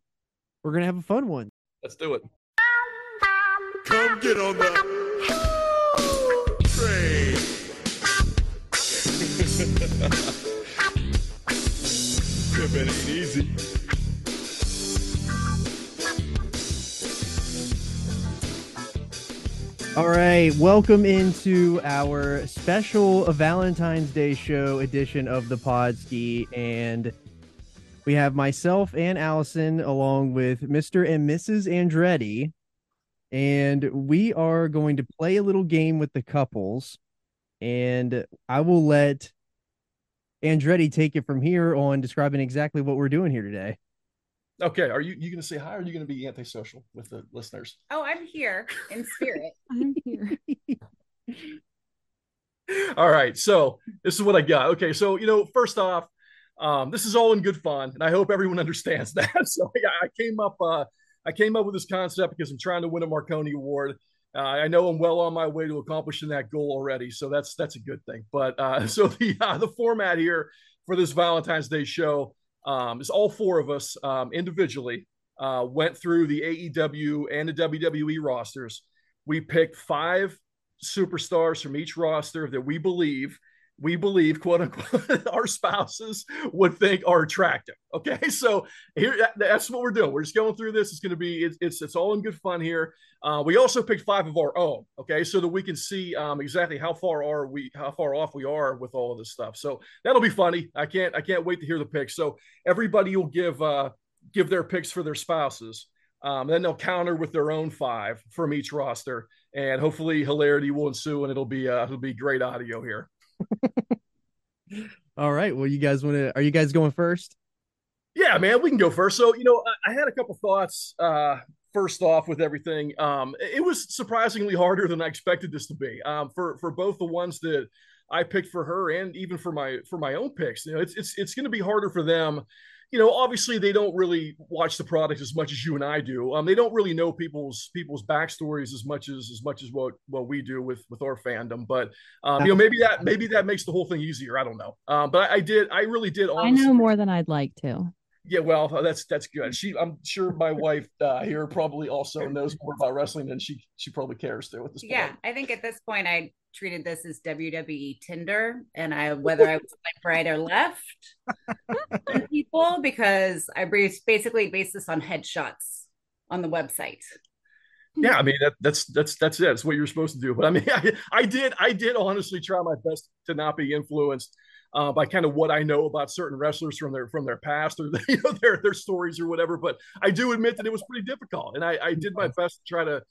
we're going to have a fun one. Let's do it. Come get on the train. it ain't easy. All right, welcome into our special Valentine's Day show edition of the Podski, and we have myself and Allison along with Mr. and Mrs. Andretti, and we are going to play a little game with the couples, and I will let Andretti take it from here on describing exactly what we're doing here today. Okay, are you you going to say hi? or Are you going to be antisocial with the listeners? Oh, I'm here in spirit. I'm here. All right, so this is what I got. Okay, so you know, first off, um, this is all in good fun, and I hope everyone understands that. So yeah, I came up, uh, I came up with this concept because I'm trying to win a Marconi Award. Uh, I know I'm well on my way to accomplishing that goal already, so that's that's a good thing. But uh, so the uh, the format here for this Valentine's Day show um, is all four of us um, individually uh, went through the AEW and the WWE rosters. We picked five superstars from each roster that we believe we believe quote unquote our spouses would think are attractive okay? So here that's what we're doing. We're just going through this. It's going to be it's, it's, it's all in good fun here. Uh, we also picked five of our own okay? So that we can see um, exactly how far are we how far off we are with all of this stuff. So that'll be funny. I can't i can't wait to hear the picks. So everybody will give uh give their picks for their spouses. Um, then they'll counter with their own five from each roster, and hopefully hilarity will ensue, and it'll be uh, it'll be great audio here. All right. Well, you guys want to? Are you guys going first? Yeah, man, we can go first. So, you know, I, I had a couple thoughts. Uh, first off, with everything, um, it was surprisingly harder than I expected this to be. Um, for for both the ones that I picked for her, and even for my for my own picks, you know, it's it's it's going to be harder for them you know, obviously they don't really watch the product as much as you and I do. Um, they don't really know people's people's backstories as much as as much as what what we do with with our fandom. But um, you know, maybe that maybe that makes the whole thing easier. I don't know. Um, but I, I did. I really did. Honestly, I know more than I'd like to. Yeah, well, that's that's good. She, I'm sure my wife uh, here probably also knows more about wrestling than she she probably cares to at this point. Yeah, I think at this point I treated this as WWE Tinder, and I whether I was like right or left people because I basically based this on headshots on the website. Yeah, I mean that, that's that's that's it. It's what you're supposed to do. But I mean, I, I did I did honestly try my best to not be influenced uh, by kind of what I know about certain wrestlers from their from their past or you know their their stories or whatever. But I do admit that it was pretty difficult, and I, I did my best to try to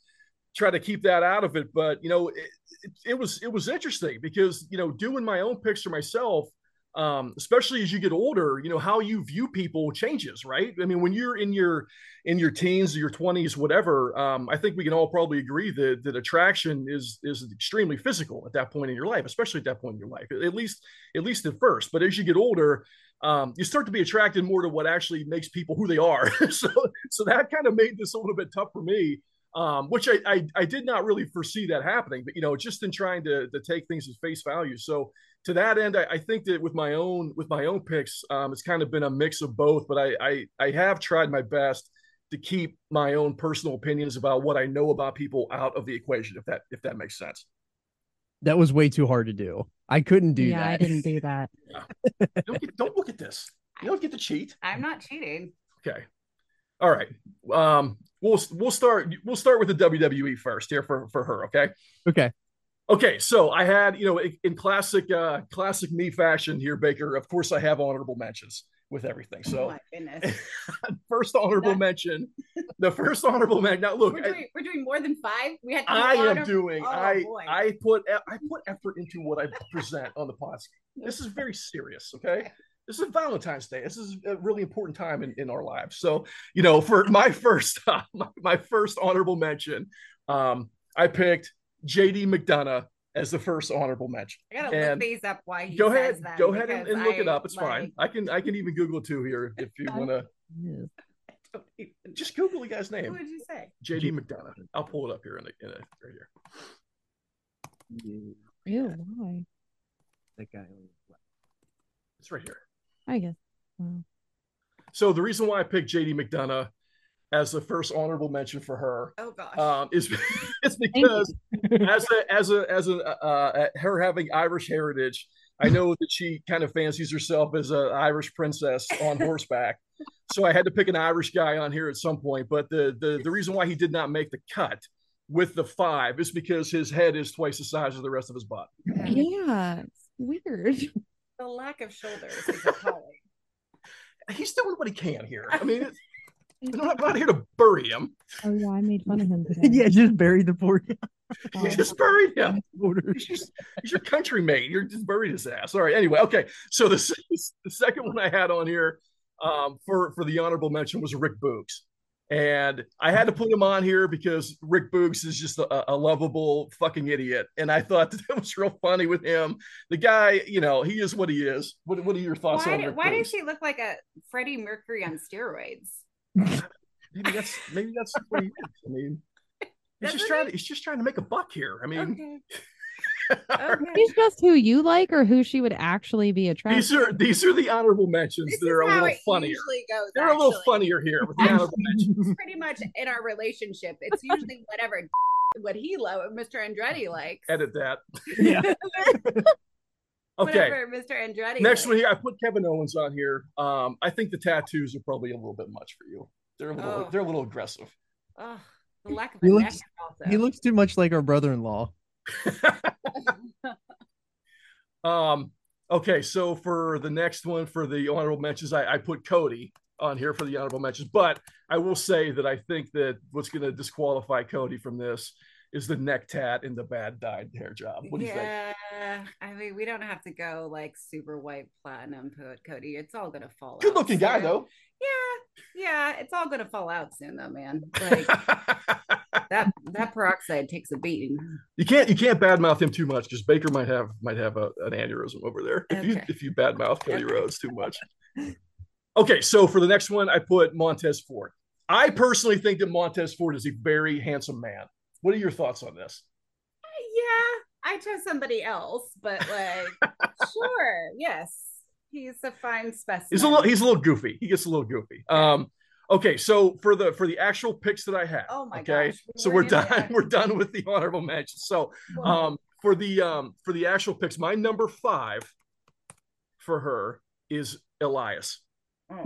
try to keep that out of it. But you know, it, it, it was it was interesting because you know doing my own picture myself um, especially as you get older, you know, how you view people changes, right? I mean, when you're in your in your teens, your 20s, whatever, um, I think we can all probably agree that that attraction is is extremely physical at that point in your life, especially at that point in your life, at least at least at first. But as you get older, um, you start to be attracted more to what actually makes people who they are. so so that kind of made this a little bit tough for me. Um, which I, I, I did not really foresee that happening, but you know, just in trying to to take things at face value. So to that end, I, I, think that with my own with my own picks, um, it's kind of been a mix of both. But I, I I have tried my best to keep my own personal opinions about what I know about people out of the equation. If that if that makes sense. That was way too hard to do. I couldn't do yeah, that. I didn't do that. Yeah. don't, get, don't look at this. You don't get to cheat. I'm not cheating. Okay. All right. Um, we'll we'll start we'll start with the WWE first here for for her. Okay. Okay. Okay, so I had, you know, in classic uh classic me fashion here, Baker. Of course, I have honorable mentions with everything. So, oh my goodness. first honorable mention, the first honorable mention. Now, look, we're doing, I, we're doing more than five. We had. I am doing. Oh, I boy. I put I put effort into what I present on the podcast. This is very serious. Okay. This is Valentine's Day. This is a really important time in, in our lives. So, you know, for my first uh, my, my first honorable mention, um, I picked JD McDonough as the first honorable mention. I gotta and look these up. Why he go ahead, them, go ahead and, and look I, it up. It's like... fine. I can I can even Google it too here if you want to. Just Google the guy's name. What did you say? JD McDonough. I'll pull it up here in, the, in a, right here. Ew, why? That guy. It's right here. I guess. Wow. So the reason why I picked JD McDonough as the first honorable mention for her. Oh gosh, um, is it's because as a as a as a uh, her having Irish heritage, I know that she kind of fancies herself as an Irish princess on horseback. so I had to pick an Irish guy on here at some point. But the the the reason why he did not make the cut with the five is because his head is twice the size of the rest of his body. Yeah, it's weird. The lack of shoulders is appalling. He's doing what he can here. I mean. I'm not, I'm not here to bury him. Oh yeah, I made fun of him today. yeah, just buried the poor guy. You just buried him. He's, just, he's your country mate. You're just buried his ass. All right. Anyway, okay. So the, the second one I had on here um, for for the honorable mention was Rick Boogs. And I had to put him on here because Rick Boogs is just a, a lovable fucking idiot. And I thought that it was real funny with him. The guy, you know, he is what he is. What, what are your thoughts Why, on Rick why Boogs? does he look like a Freddie Mercury on steroids? Maybe that's maybe that's what he is. I mean, he's just Doesn't trying he? to he's just trying to make a buck here. I mean, Okay. Okay. He's just who you like or who she would actually be attracted these are these are the honorable mentions This that is are a little funnier. goes. They're a little funnier here with the honorable mentions. Pretty much in our relationship, it's usually whatever what he loves, Mr. Andretti likes. Edit that. Yeah. Okay. Whatever Mr. Andretti. Next one here, I put Kevin Owens on here. Um, I think the tattoos are probably a little bit much for you. They're a little Oh. they're a little aggressive. Oh, the lack of He looks- neck also. He looks too much like our brother-in-law. Um, okay, so for the next one for the honorable mentions, I, I put Cody on here for the honorable mentions, but I will say that I think that what's going to disqualify Cody from this is the neck tat and the bad dyed hair job. What do you think? yeah, I mean, we don't have to go like super white platinum poet Cody. It's all gonna fall. Out. Good looking guy though. Yeah, yeah, it's all gonna fall out soon though, man. Like that that peroxide takes a beating. you can't you can't badmouth him too much because Baker might have might have a, an aneurysm over there if you Okay. if you badmouth Cody Okay. Rhodes too much. Okay, so for the next one, I put Montez Ford. I personally think that Montez Ford is a very handsome man. What are your thoughts on this? Yeah, I chose somebody else, but like, sure, yes, he's a fine specimen. He's a little he's a little goofy. He gets a little goofy. Um okay, so for the for the actual picks that I have, Oh my okay. gosh, So we're we're done. the- We're done with the honorable mentions. So Whoa. um for the um for the actual picks, my number 5 for her is Elias. Oh.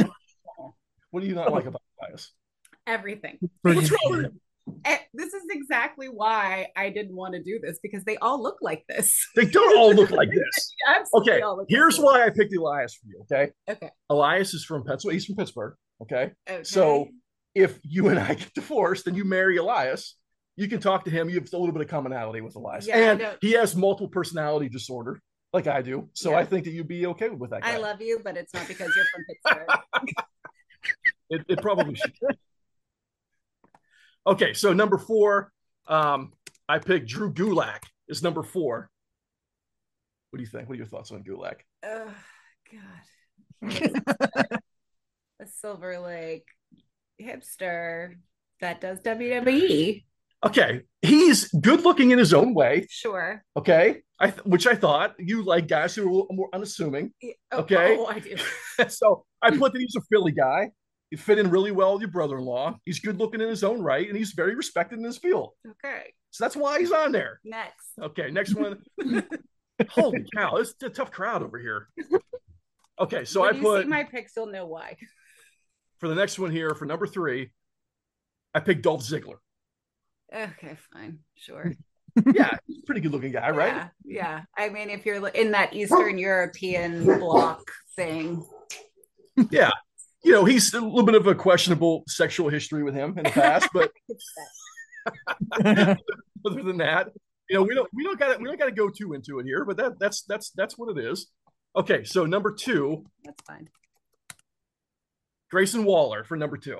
What do you not like about Elias? everything. What's wrong with him? Eh, This is exactly why I didn't want to do this because they all look like this. They don't all look like this. Absolutely Okay, all look like here's this. why I picked Elias for you, okay? Okay. Elias is from Pennsylvania. He's from Pittsburgh, okay? Okay. So if you and I get divorced and you marry Elias, you can talk to him. You have a little bit of commonality with Elias. Yeah, and he has multiple personality disorder, like I do. So Yeah. I think that you'd be okay with that guy. I love you, but it's not because you're from Pittsburgh. it, it probably should. Okay, so number four, um, I picked Drew Gulak is number four. What do you think? What are your thoughts on Gulak? oh God. Silver Lake hipster that does WWE. Okay, he's good looking in his own way. Sure. Okay, I th- which I thought you like guys who are a little more unassuming. Yeah, oh, Okay. Oh, I do. so I put that he's a Philly guy. He fit in really well with your brother-in-law. He's good looking in his own right, and he's very respected in his field. Okay. So that's why he's on there. Next. Okay, next one. Holy cow, it's a tough crowd over here. Okay, so when I you put see my pics, you'll know why. For the next one here for number three, I picked Dolph Ziggler. Okay, fine. Sure. Yeah, he's a pretty good looking guy, right? Yeah. Yeah. I mean, if you're in that Eastern European block thing, Yeah. You know, he's a little bit of a questionable sexual history with him in the past, but other than that, you know, we don't we don't got to we don't got to go too into it here, but that that's that's that's what it is. Okay, so number two, that's fine. Grayson Waller for number two.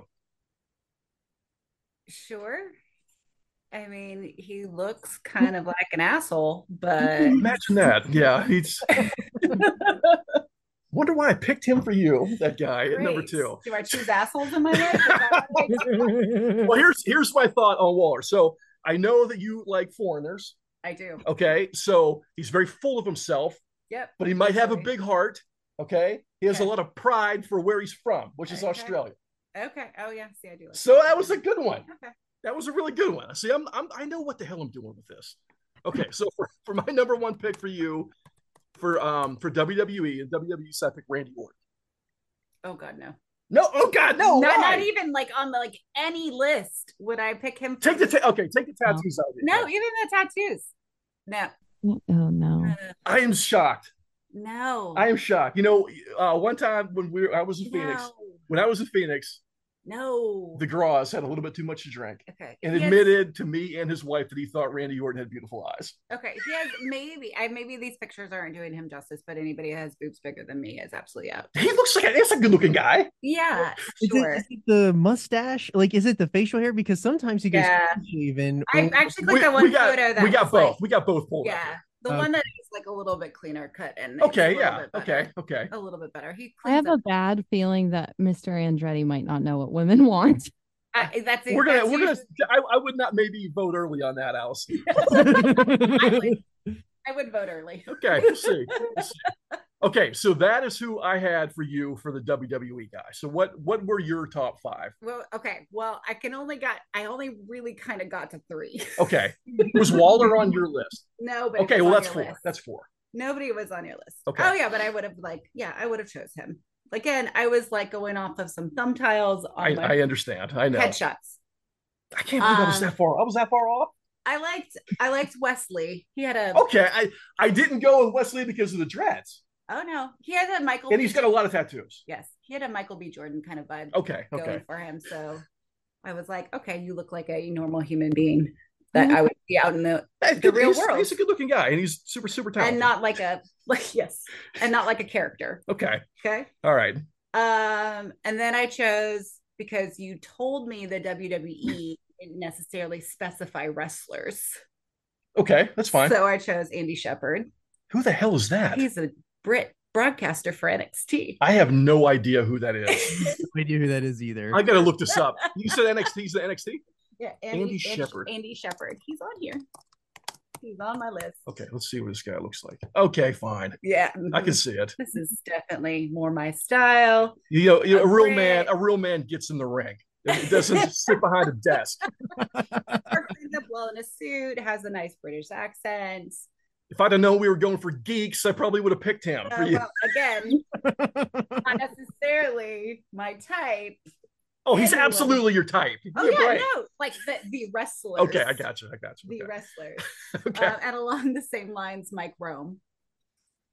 Sure. I mean, he looks kind of like an asshole, but Imagine that. Yeah, he's. Wonder why I picked him for you, that guy at number two. Do I choose assholes in my life? Is that what I- Well, here's here's my thought on Waller. So I know that you like foreigners. I do. Okay, so he's very full of himself, Yep. but he might have a big heart. Okay, he has a lot of pride for where he's from, which is Okay. Australia. Okay. Oh yeah. See, I do. Like So that was a good one. Okay. That was a really good one. See, I'm, I'm I know what the hell I'm doing with this. Okay, so for, for my number one pick for you, for um for WWE and WWE, so I picked Randy Orton. Oh god, no. No, oh God, no, not, why? not even like on the like any list would I pick him. Take the first. ta- okay, take the tattoos out. of it. no, even the tattoos. No, Oh no. I am shocked. No. I am shocked. You know, uh, one time when we were, I was in Phoenix. No. When I was in Phoenix, No. DeGrasse had a little bit too much to drink okay. and He has- admitted to me and his wife that he thought Randy Orton had beautiful eyes. okay. He has maybe I maybe these pictures aren't doing him justice, but anybody who has boobs bigger than me is absolutely out. He looks like a, he's a good looking guy. Yeah, Is, sure. it, is it the mustache? Like, is it the facial hair? Because sometimes he goes Yeah. shaven. I actually clicked that one got, photo that we got both. like- we got both pulled up. Yeah, the Okay. one that is like a little bit cleaner cut and it's Okay, yeah. Okay, okay. a little bit better. He I have cleans a bad feeling that Mr. Andretti might not know what women want. I, that's We're gonna that's we're gonna I, I would not maybe vote early on that, Allison. I would, I would vote early. Okay, we'll see. We'll see. Okay, so that is who I had for you for the WWE guy. So what what were your top five? Well, okay. Well, I can only got I only really kind of got to three. Okay. Was Waller on your list? No, but Okay, well that's four. list. That's four. Nobody was on your list. Okay. Oh yeah, but I would have like yeah, I would have chose him. Again, I was like going off of some thumb tiles on I, I understand. I know. headshots. I can't believe I was Um, that far. I was that far off. I liked I liked Wes Lee. He had a Okay, I I didn't go with Wes Lee because of the dreads, oh no, he had a Michael. and he's got a lot of tattoos. yes, he had a Michael B. Jordan kind of vibe Okay, going okay. for him. So I was like, okay, you look like a normal human being that I would be out in the the good- real he's, world. He's a good looking guy, and he's super super talented. and not like a like yes, and not like a character. okay. Okay. All right. Um, and then I chose because you told me the WWE didn't necessarily specify wrestlers. Okay, that's fine. So I chose Andy Shepherd. Who the hell is that? He's a Brit broadcaster for NXT. I have no idea who that is. no idea who that is either. I gotta look this up. You said NXT. He's the NXT. yeah, Andy Shepherd. Andy Shepherd. He's on here. He's on my list. Okay, let's see what this guy looks like. Okay, fine. Yeah, I can see it. This is definitely more my style. You know, you know, a A real man, a real man gets in the ring. He doesn't sit behind a desk. Or cleans up well in a suit. Has a nice British accent. If I'd have known we were going for geeks, I probably would have picked him for Uh, you. well, again, not necessarily my type. Oh, he's anyone. absolutely your type. Oh Yeah, yeah, right. no, like the the wrestlers. Okay, I got you. I got you. the Okay. wrestlers. okay. Uh, and along the same lines, Mike Rome.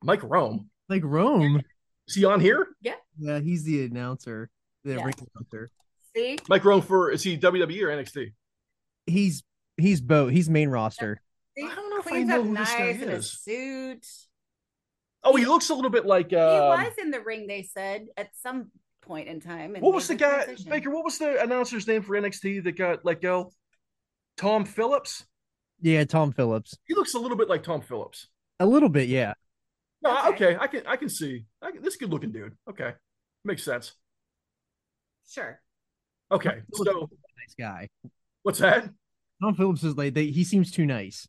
Mike Rome. like Rome. Is he on here? Yeah. Yeah, he's the announcer, the Yeah. ring announcer. See, Mike Rome for is he WWE or NXT? He's he's both. He's main roster. See? I don't know if I know up who this guy nice in a is. suit. Oh, he looks a little bit like. he Um, was in the ring. They said at some point in time. and what was the guy transition. Baker? What was the announcer's name for NXT that got let go? Tom Phillips. Yeah, Tom Phillips. He looks a little bit like Tom Phillips. A little bit, yeah. No, Okay. okay, I can I can see I can, this good looking dude. Okay, makes sense. Sure. Okay, so Nice guy. what's that? Tom Phillips is like they, he seems too nice.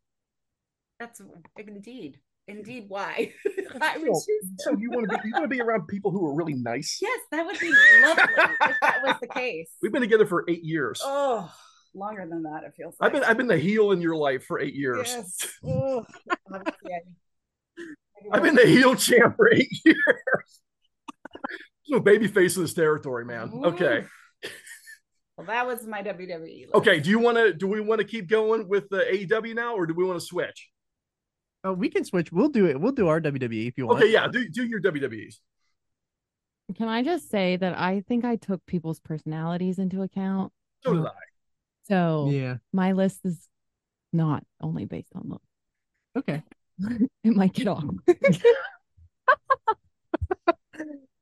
That's indeed, indeed why I would So, choose. so you want to be you want to be around people who are really nice? Yes, that would be lovely if that was the case. We've been together for eight years. Oh, longer than that. It feels. I've been I've been the heel in your life for eight years. Yes. Oh, I've been the heel champ for eight years. no baby face in this territory, man. Okay. Well, that was my WWE. List. Okay. Do you want to? Do we want to keep going with the AEW now, or do we want to switch? Oh, we can switch. We'll do it. We'll do our WWE if you want. Okay. Yeah. Do do your WWEs. Can I just say that I think I took people's personalities into account? So did I. So Yeah. my list is not only based on look. Okay. It might get off.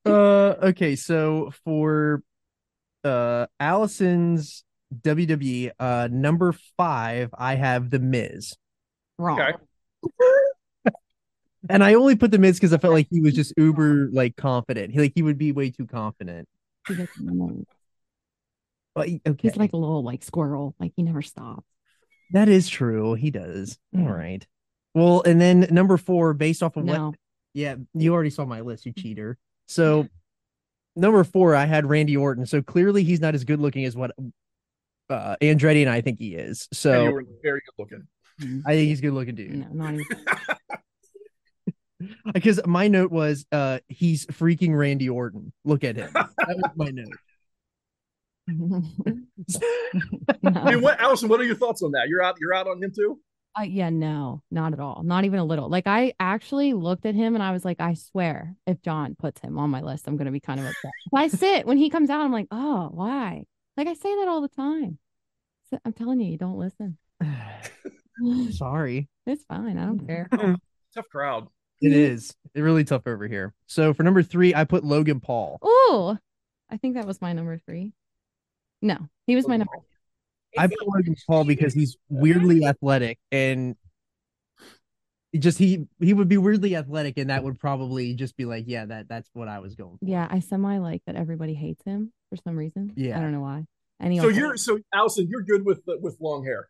Uh okay, so for uh Allison's WWE uh number 5, I have The Miz. Wrong. Okay. And I only put The Miz cuz I felt like he was just uber like confident. He like he would be way too confident. He's like, "No." But he- okay. He's like a little like squirrel. Like he never stops. that is true. He does. Yeah. All right. Well, and then number 4 based off of what Yeah, you already saw my list, you cheater. So number four, I had Randy Orton. So clearly he's not as good looking as what uh Andretti and I think he is. And you So were very good looking. I think he's good looking dude. No, not even. Because my note was uh he's freaking Randy Orton. Look at him. That was my note. I mean, what, Allison? What are your thoughts on that? You're out. You're out on him too. Uh, yeah, no, not at all. Not even a little. Like I actually looked at him and I was like, I swear, if John puts him on my list, I'm gonna be kind of upset. If I sit when he comes out, I'm like, oh, why? Like I say that all the time. So- I'm telling you, you don't listen. Sorry. It's fine. I don't care. Hmm. Tough crowd. It is. It's really tough over here. So for number three, I put Logan Paul. Oh, I think that was my number three. No, he was my number. I put Logan Paul because he's weirdly athletic and just he he would be weirdly athletic and that would probably just be like, yeah, that that's what I was going for. Yeah, I semi like that everybody hates him for some reason. Yeah. I don't know why. And So you're so Allison, you're good with with long hair.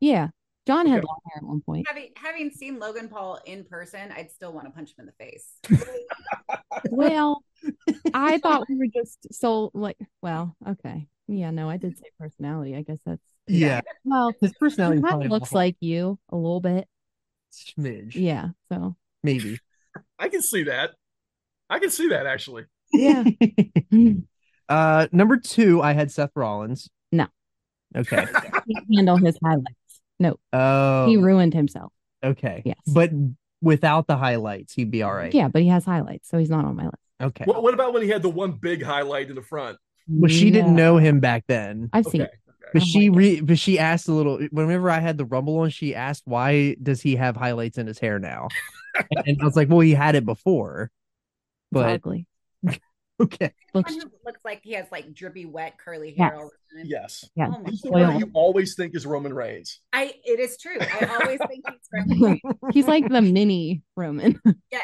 Yeah, yeah. John had Okay. long hair at one point. Having having seen Logan Paul in person, I'd still want to punch him in the face. Well, I thought we were just so like. Well, okay. Yeah, no, I did say personality. I guess that's Yeah. well. His personality He probably of looks like you a little bit. smidge. Yeah. So Maybe. I can see that. I can see that actually. yeah. uh number two, I had Seth Rollins. No. Okay. He handle his highlights. No, Oh he ruined himself. okay. Yes. But without the highlights, he'd be all right. Yeah, but he has highlights, so he's not on my list. Okay. What, what about when he had the one big highlight in the front? Well, she didn't know him back then. I've Okay. seen. But Oh she re but she asked a little whenever I had the rumble on, she asked why does he have highlights in his hair now? and I was like, Well, he had it before. But ugly. okay. Looks Someone who looks like he has like drippy, wet, curly Yes. hair all the time. Yes. yeah. Oh He's the one you always think is Roman Reigns. I it is true. I always think he's Roman Reigns. He's like the mini Roman. Yes.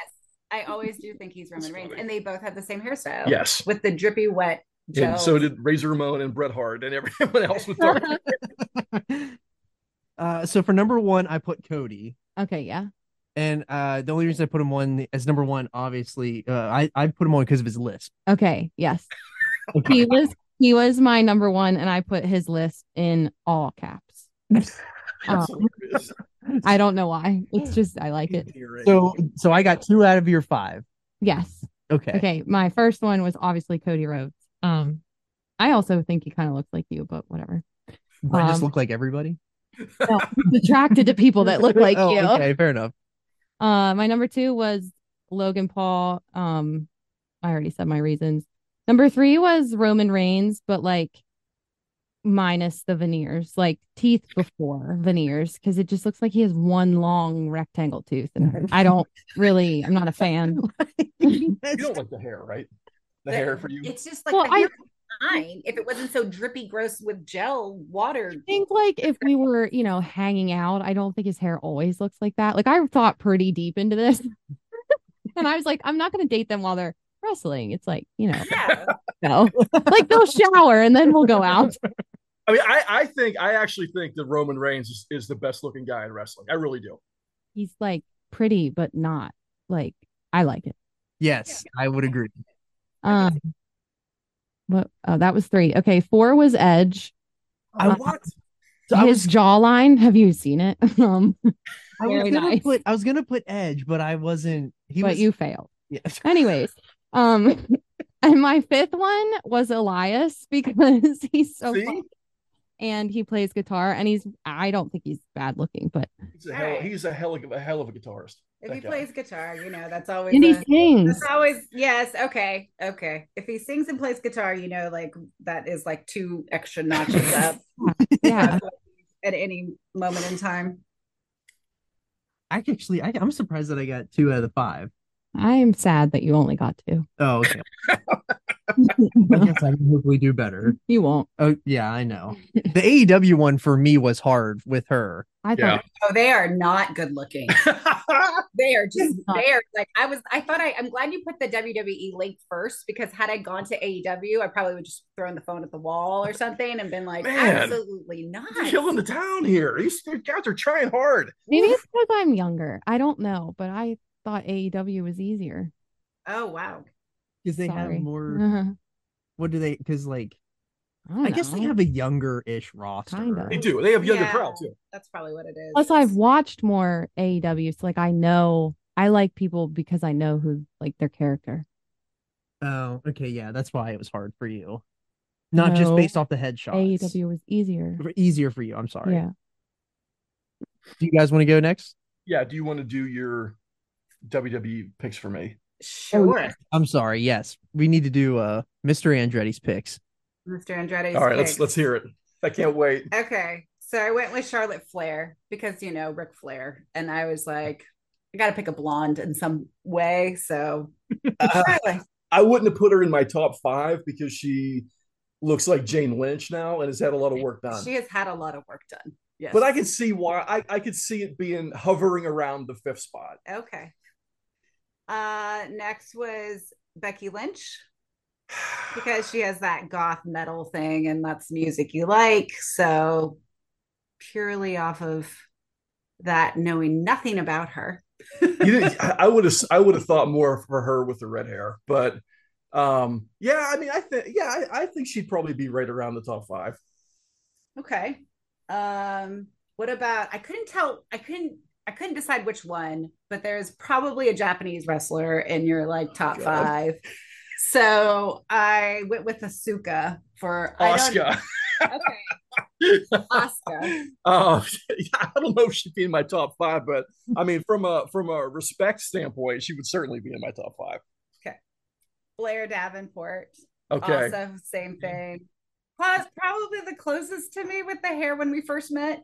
I always do think he's Roman That's Reigns. funny. And they both have the same hairstyle. Yes. With the drippy, wet And so did Razor Ramon and Bret Hart and everyone else with dark. uh so for number one, I put Cody. okay, yeah. And uh the only reason I put him on as number one, obviously, uh I, I put him on because of his list. Okay, yes. He was he was my number one, and I put his list in all caps. Um. I don't know why. It's just I like it. So so I got two out of your five. Yes. Okay. Okay. My first one was obviously Cody Rhodes. Um, I also think he kind of looks like you, but whatever. I just Um, look like everybody. No, attracted to people that look like Oh, you. Okay, fair enough. Uh, my number two was Logan Paul. Um, I already said my reasons. Number three was Roman Reigns, but like minus the veneers, like teeth before veneers, because it just looks like he has one long rectangle tooth. And I don't really, I'm not a fan. You don't like the hair, right? The The- hair for you. It's just like Well, I- hair was fine if it wasn't so drippy, gross with gel water. I think like if we were, you know, hanging out, I don't think his hair always looks like that. Like I thought pretty deep into this. and I was like, I'm not gonna date them while they're wrestling. It's like, you know, Yeah. no. like they'll shower and then we'll go out. I mean, I, I think I actually think that Roman Reigns is, is the best looking guy in wrestling. I really do. He's like pretty, but not like I like it. Yes, I would agree. Um what oh that was three. Okay, four was Edge. I Uh, what? So I His was, jawline, have you seen it? um I was gonna nice. put I was gonna put Edge, but I wasn't. He but was. you failed. Yes. Anyways, um, and my fifth one was Elias because he's so See? funny. and he plays guitar and he's I don't think he's bad looking, but He's a hell, he's a hell of a hell of a guitarist. If That he guy. plays guitar, you know, that's always and he a- sings. that's always yes, okay, okay. If he sings and plays guitar, you know, like that is like two extra notches up Yeah. at any moment in time. I actually, I, I'm surprised that I got two out of the five. I am sad that you only got two. Oh, okay. I guess I can hopefully do better. you won't. Oh, yeah, I know. The AEW one for me was hard with her. I Yeah. thought Oh, they are not good looking. They are just Not- they are like I was I thought I I'm glad you put the WWE link first because had I gone to AEW, I probably would just thrown the phone at the wall or something and been like, Man. absolutely not. You're killing the town here. These guys are trying hard. maybe it's because I'm younger. I don't know, but I thought AEW was easier. Oh wow. Because they Sorry. have more. Uh-huh. What do they? Because, like, I, I guess they have a younger ish roster. Kinda. They do. They have younger Yeah, crowd too. That's probably what it is. Plus, I've watched more AEW, so like I know I like people because I know who like their character. Oh, okay. Yeah, that's why it was hard for you. Not just based off the headshots. AEW was easier. Easier for you. I'm sorry. Yeah. Do you guys want to go next? Yeah. Do you want to do your WWE picks for me? sure. I'm sorry. Yes, we need to do uh Mr. Andretti's picks. Mr. Andretti's All right, let's let's hear it. I can't wait. Okay. So I went with Charlotte Flair because, you know, Ric Flair. And I was like, I got to pick a blonde in some way. So Uh, I wouldn't have put her in my top five because she looks like Jane Lynch now and has had a lot of work done. she has had a lot of work done. Yes. But I can see why I, I could see it being hovering around the fifth spot. Okay. Uh, next was Becky Lynch because she has that goth metal thing and that's music you like. So purely off of that, knowing nothing about her. you I would have I would have thought more for her with the red hair, but um, yeah, I mean, I think yeah, I, I think she'd probably be right around the top five. Okay. Um, what about I couldn't tell I couldn't I couldn't decide which one, but there's probably a Japanese wrestler in your like top God. five. So I went with Asuka for Oscar. Okay. Asuka. Uh, I don't know if she'd be in my top five, but I mean, from a from a respect standpoint, she would certainly be in my top five. Okay. Blair Davenport. Okay, Also, same thing. Plus, probably the closest to me with the hair when we first met.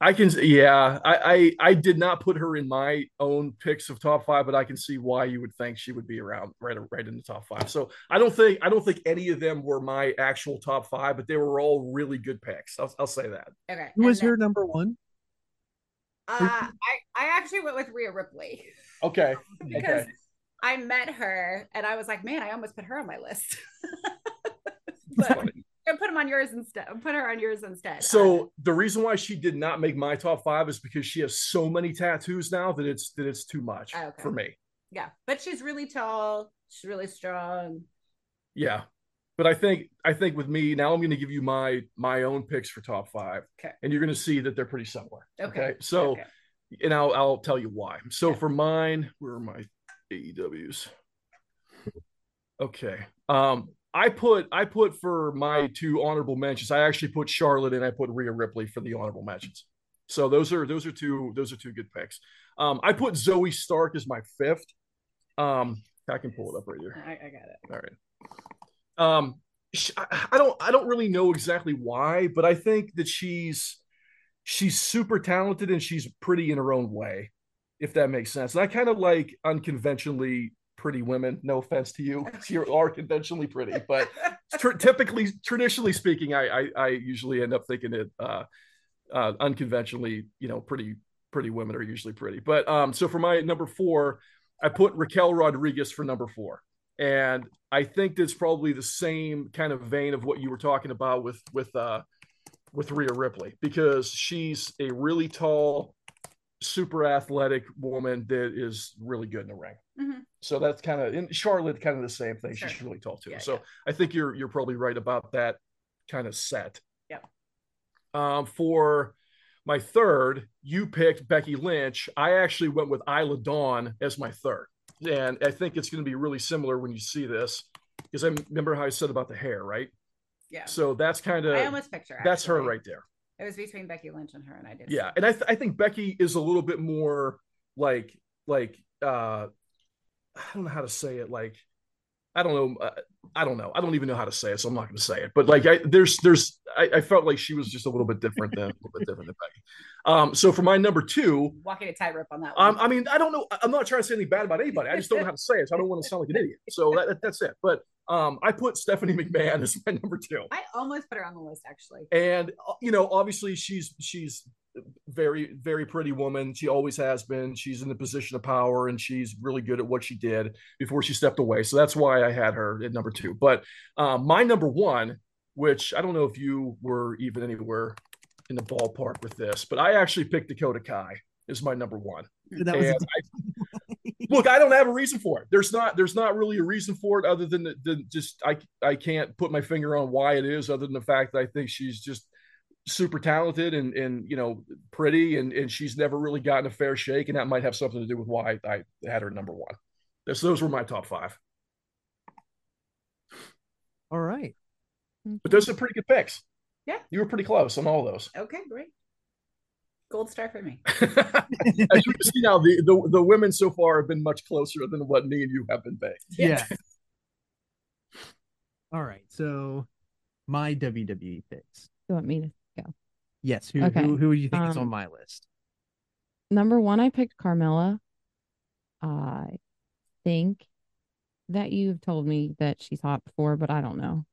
I can. Yeah, I, I I did not put her in my own picks of top five, but I can see why you would think she would be around right right in the top five. So I don't think I don't think any of them were my actual top five, but they were all really good picks. I'll, I'll say that. Okay. Who was then- your number one? Uh, I I actually went with Rhea Ripley Okay. because Okay. I met her and I was like, man, I almost put her on my list. But I put him on yours instead. Put her on yours instead. So the reason why she did not make my top five is because she has so many tattoos now that it's that it's too much Oh, Okay. for me. yeah, but she's really tall. She's really strong. Yeah. But I think I think with me now I'm going to give you my my own picks for top five, Okay. and you're going to see that they're pretty similar. Okay. So Okay. and I'll I'll tell you why. So Okay. for mine, where are my AEWs? Okay. Um, I put I put for my two honorable mentions. I actually put Charlotte and I put Rhea Ripley for the honorable mentions. So those are those are two those are two good picks. Um, I put Zoey Stark as my fifth. Um, I can pull it up right here. I, I got it. All right. Um, sh- I I don't I don't really know exactly why, but I think that she's she's super talented and she's pretty in her own way, if that makes sense. And I kind of like unconventionally pretty women. No offense to you, you are conventionally pretty, but tr- typically, traditionally speaking, I, I I usually end up thinking it uh, uh, unconventionally, you know, pretty pretty women are usually pretty. But um, so for my number four, I put Raquel Rodriguez for number four, and I think that's probably the same kind of vein of what you were talking about with with uh, with Rhea Ripley because she's a really tall, super athletic woman that is really good in the ring. Mhm. So that's kind of in Charlotte, kind of the same thing. She's really tall too. Yeah, so yeah. I think you're you're probably right about that kind of set. Yeah. Um, for my third, you picked Becky Lynch. I actually went with Isla Dawn as my third, and I think it's going to be really similar when you see this because I remember how I said about the hair, right? Yeah. So that's kind of I almost her. that's her right there. It was between Becky Lynch and her, and I did. Yeah, and I th- I think Becky is a little bit more like like uh I don't know how to say it like I don't know uh, I don't know I don't even know how to say it so I'm not going to say it but like I there's there's I, I felt like she was just a little bit different than a little bit different than Becky. Um so for my number 2 walking a tightrope on that one. um, I mean, I don't know. I'm not trying to say anything bad about anybody. I just don't know how to say it. So I don't want to sound like an idiot. So that, that- that's it. But um, I put Stephanie McMahon as my number two. I almost put her on the list actually. and uh, you know obviously she's she's very very pretty woman. She always has been. She's in the position of power and she's really good at what she did before she stepped away. So that's why i had her at number two. But um, my number one which i don't know if you were even anywhere in the ballpark with this but i actually picked dakota kai is my number one. That was and I, look, I don't have a reason for it. There's not there's not really a reason for it other than, the, than just I I can't put my finger on why it is other than the fact that I think she's just super talented and and you know pretty and and she's never really gotten a fair shake and that might have something to do with why I had her number one. Those those were my top five, all right. but those are pretty good picks. Yeah. you were pretty close on all those. Okay, great. Gold star for me. As you can see now, the, the the women so far have been much closer than what me and you have been picked. Yeah. All right. So my WWE picks. You want me to go? Yes. Who Okay, who, who do you think is on um, my list? Number one, I picked Carmella. I think that you've told me that she's hot before, but I don't know.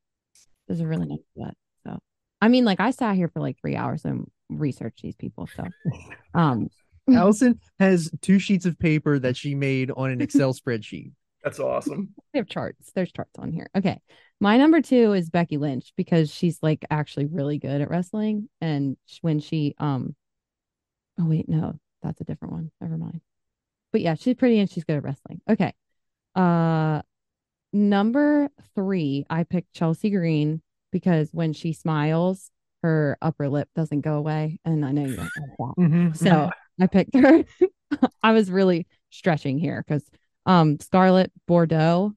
There's a really nice butt. So, I mean, like I sat here for like three hours and researched these people. So, um, Allison has two sheets of paper that she made on an Excel spreadsheet. That's awesome. they have charts. There's charts on here. Okay. My number two is Becky Lynch because she's like actually really good at wrestling. And when she, um, oh, wait, no, that's a different one. Never mind. But yeah, she's pretty and she's good at wrestling. Okay. Uh, number three, I picked Chelsea Green because when she smiles, her upper lip doesn't go away. And I know you don't like that. Mhm. So I picked her. I was really stretching here because um Scarlett Bordeaux,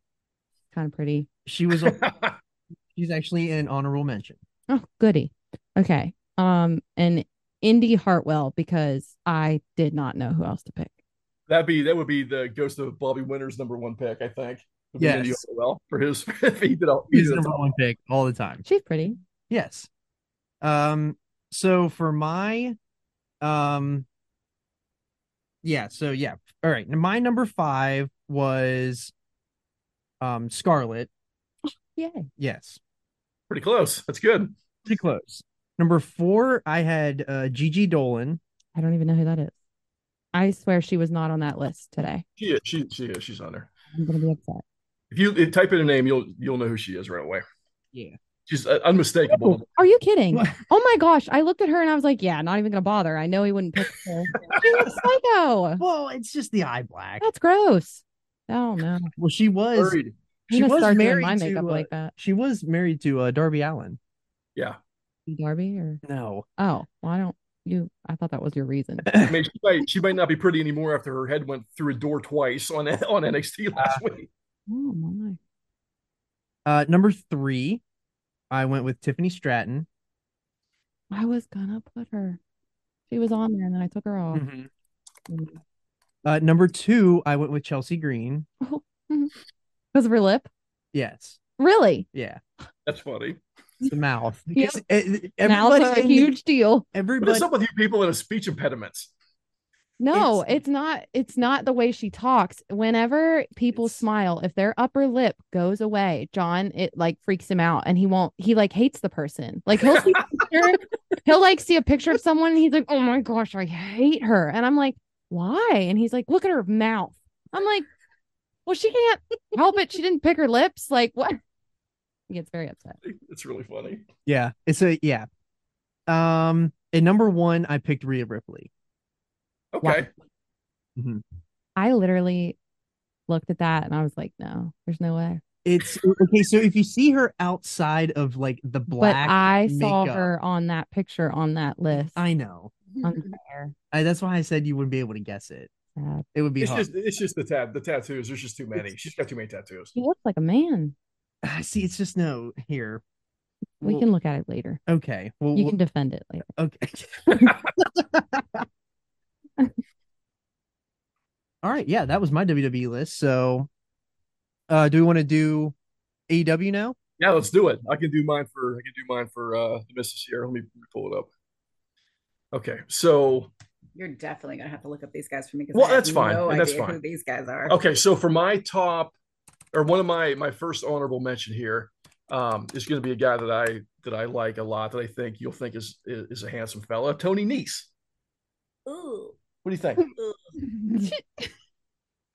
kind of pretty. She was on, she's actually an honorable mention. Oh, goody. Okay. Um, and Indy Hartwell because I did not know who else to pick. That'd be that would be the ghost of Bobby Winter's number one pick, I think. Yes. Indy Hartwell for his if he did all he He's did number all- one pick all the time. She's pretty. Yes. Um so for my um yeah, so yeah. All right. My number 5 was um Scarlett. Yay. Yes. pretty close. That's good. Pretty close. Number 4 I had uh Gigi Dolan. I don't even know who that is. I swear she was not on that list today. She is, she she is, she's on there. I'm gonna be upset. If you if type in a name, you'll you'll know who she is right away. Yeah. She's uh, unmistakable. Are you kidding? What? Oh my gosh. I looked at her and I was like, yeah, not even gonna bother. I know he wouldn't pick her. she looks psycho. Well, it's just the eye black. That's gross. Oh no. Well, she was Worried. She was start married my to uh, like that. she was married to uh Darby Allin. Yeah. Darby or No. oh, well, I don't you I thought that was your reason. I mean, she might she might not be pretty anymore after her head went through a door twice on on NXT last week. Oh my. Uh number 3 I went with Tiffany Stratton. I was gonna put her. She was on there and then I took her off. Mhm. Mm. Uh number 2 I went with Chelsea Green. Because of her lip? Yes. Really? Yeah. That's funny. The mouth. Yep. Because, it's a in the- huge deal. What everybody is up with you people that have speech impediments? No, It's- it's, not. It's not the way she talks. Whenever people smile, if their upper lip goes away, John, it like freaks him out, and he won't. He like hates the person. Like he'll see, a picture, he'll like see a picture of someone, and he's like, "Oh my gosh, I hate her," and I'm like, "Why?" And he's like, "Look at her mouth." I'm like, "Well, she can't help it. She didn't pick her lips. Like what?" He gets very upset. It's really funny. Yeah. It's a yeah. Um and number 1 I picked Rhea Ripley. Okay. I literally looked at that and I was like, "No, there's no way." It's okay, so if you see her outside of like the black but I saw her on that picture on that list. I know. unfair. I, that's why I said you wouldn't be able to guess it. Sad. It would be It's hard. just it's just the tat the tattoos. There's just too many. She's got too many tattoos. He looks like a man. Ah, See, it's just no here. We Well, can look at it later. Okay. Well, You well, can defend it later. okay. All right. Yeah, that was my WWE list. So, uh, do we want to do AEW now? Yeah, let's do it. I can do mine for I can do mine for uh the missus here. Let me, let me pull it up. Okay, so You're definitely gonna have to look up these guys for me. 'cause Well, I that's fine. No That's idea fine. Who these guys are? okay, so for my top or one of my my first honorable mention here um is going to be a guy that I that I like a lot that I think you'll think is is, is a handsome fella, Tony Nese. Ooh, What do you think?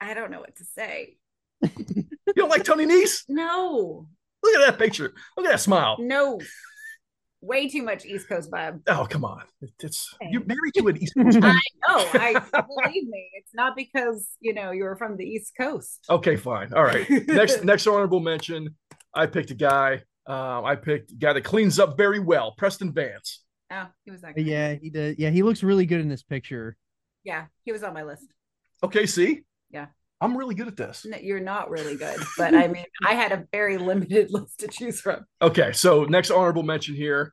I don't know what to say. You don't like Tony Nese? No, Look at that picture. Look at that smile. no. Way too much East Coast vibe. Oh, come on. It's you're married to an East Coast guy. No, I believe me. It's not because you know you were from the East Coast. Okay, fine. All right. Next next honorable mention. I picked a guy. Um, I picked a guy that cleans up very well, Preston Vance. Oh, he was that. Guy. Yeah, he did. Yeah, he looks really good in this picture. yeah, he was on my list. Okay, see? Yeah. I'm really good at this. No, you're not really good, but I mean, I had a very limited list to choose from. Okay, so next honorable mention here.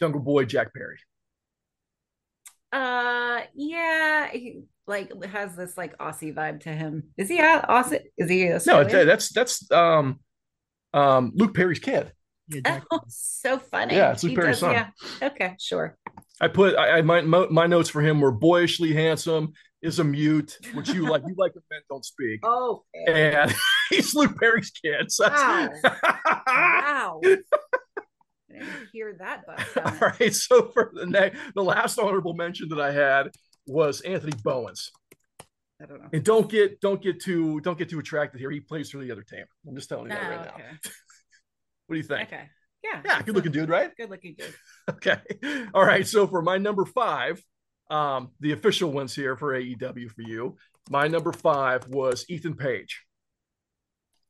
Jungle Boy Jack Perry. Uh, yeah, he like has this like Aussie vibe to him. Is he a- Aussie? Is he No, that's that's um Um, Luke Perry's kid. Yeah, Oh, so funny. Yeah, it's Luke He Perry's does- son. Yeah. Okay, sure. I put I, I my my notes for him were boyishly handsome, is a mute, which you like. You like when men don't speak, Oh, and he's Luke Perry's kid. So Wow. wow. Hear that All right. So for the next, the last honorable mention that I had was Anthony Bowens. I don't know. And don't get don't get too don't get too attracted here. He plays for the other team. I'm just telling you that Oh, right now. What do you think? Okay. Yeah. Yeah, good looking dude, right? Good looking dude. Okay. All right. So for my number five, um, the official ones here for AEW for you. My number five was Ethan Page.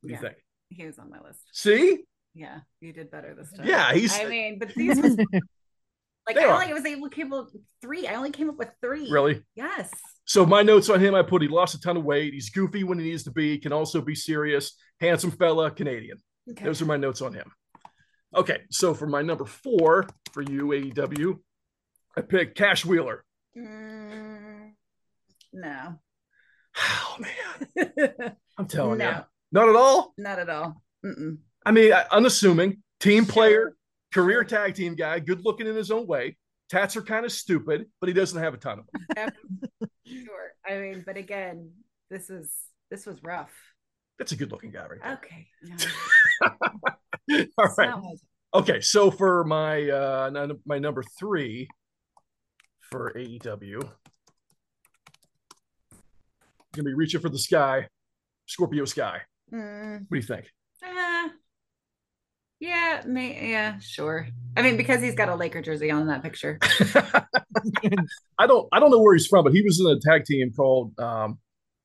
What do you think? He was on my list. See? Yeah, you did better this time. Yeah, he's I mean, but these was like They I are. only was able to came up with three. I only came up with three. really. Yes. So my notes on him, I put he lost a ton of weight. He's goofy when he needs to be, can also be serious, handsome fella, Canadian. Okay. Those are my notes on him. Okay, so for my number four for you, AEW, I picked Cash Wheeler. Mm, no. Oh man, I'm telling you, not at all. not at all. Mm-mm. I mean, unassuming, team Sure. player, career tag team guy, good looking in his own way. Tats are kind of stupid, but he doesn't have a ton of them. Sure. I mean, but again, this is this was rough. That's a good looking guy, right Okay. No, there. All it's right. Okay, so for my uh my number three for AEW, gonna be reaching for the sky, Scorpio Sky. Mm, What do you think? eh. yeah, may, yeah, sure. I mean, because he's got a Laker jersey on in that picture. I don't I don't know where he's from, but he was in a tag team called um,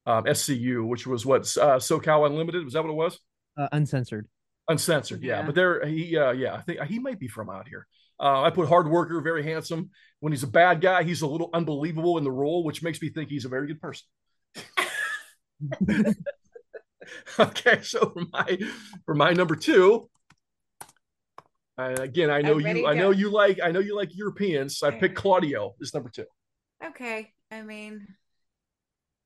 um SCU, which was what uh, SoCal Unlimited. Was that what it was? uh, uncensored. Uncensored, yeah. Yeah. But there, he, uh, yeah, I think he might be from out here. Uh, I put hard worker, very handsome. When he's a bad guy, he's a little unbelievable in the role, which makes me think he's a very good person. okay, so for my for my number two, uh, again, I know you, I know you like, I know you like Europeans. So I picked Claudio as number two. Okay. I mean,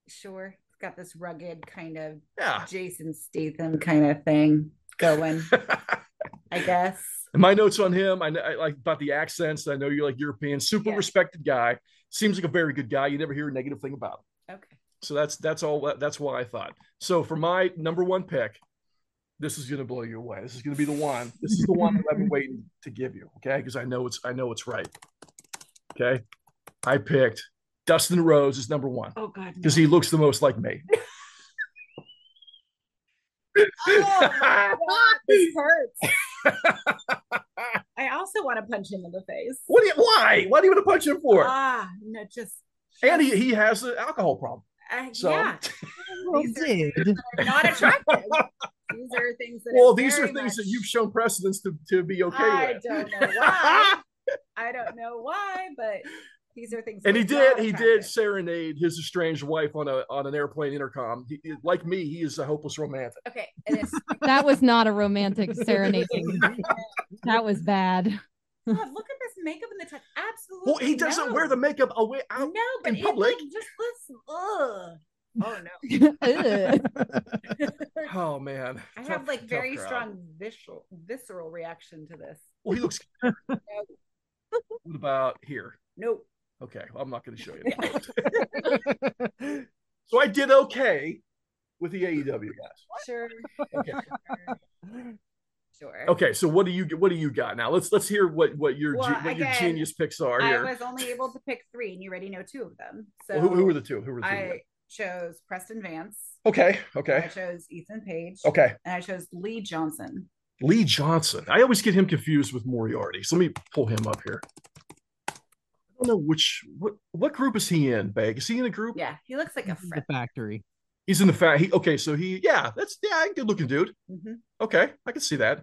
sure. It's got this rugged kind of Yeah. Jason Statham kind of thing going, I guess. And my notes on him, I, know, I like about the accents. I know you like European, super Yeah. respected guy. Seems like a very good guy. You never hear a negative thing about him. Okay. So that's that's all. That's what I thought. So for my number one pick, this is going to blow you away. This is going to be the one. This is the one that I've been waiting to give you. Okay, because I know it's I know it's right. Okay, I picked Dustin Rhodes is number one Oh God. because no. he looks the most like me. Oh God, this hurts. I also want to punch him in the face. What? Do you, why? Why do you want to punch him for? Ah, no, just. and he, he has an alcohol problem. uh, So yeah, Well, These are- did. they're not attractive. these are things that. well, these are very things that you've shown precedence to, to be okay I with. don't know why. I don't know why, but these are things. and he did he did attractive. serenade his estranged wife on a on an airplane intercom. He, like me, he is a hopeless romantic. Okay, it's That was not a romantic serenading. That was bad. God, look at this makeup in the touch. Absolutely. Well, he doesn't no. wear the makeup away out. No, but in it, like, just listen. Ugh. Oh no. Oh man, I Tough- have like very crowd. strong visceral visceral reaction to this. Well, he looks. what about here? Nope. Okay, well, I'm not going to show you. so I did okay with the AEW guys. Sure. Okay. Sure. Okay, so what do you what do you got now? Let's let's hear what what your ge- Well, what your genius picks are Here. I was only able to pick three, and you already know two of them. So Well, who, who were the two? Who were the two? I chose Preston Vance. Okay, okay. I chose Ethan Page. okay. And I chose Lee Johnson. Lee Johnson. I always get him confused with Moriarty. So let me pull him up here. I don't know which what what group is he in, Bag? Is he in a group? Yeah, he looks like a the factory. He's in the fact he okay, so he yeah, that's yeah, good looking dude. hmm Okay, I can see that.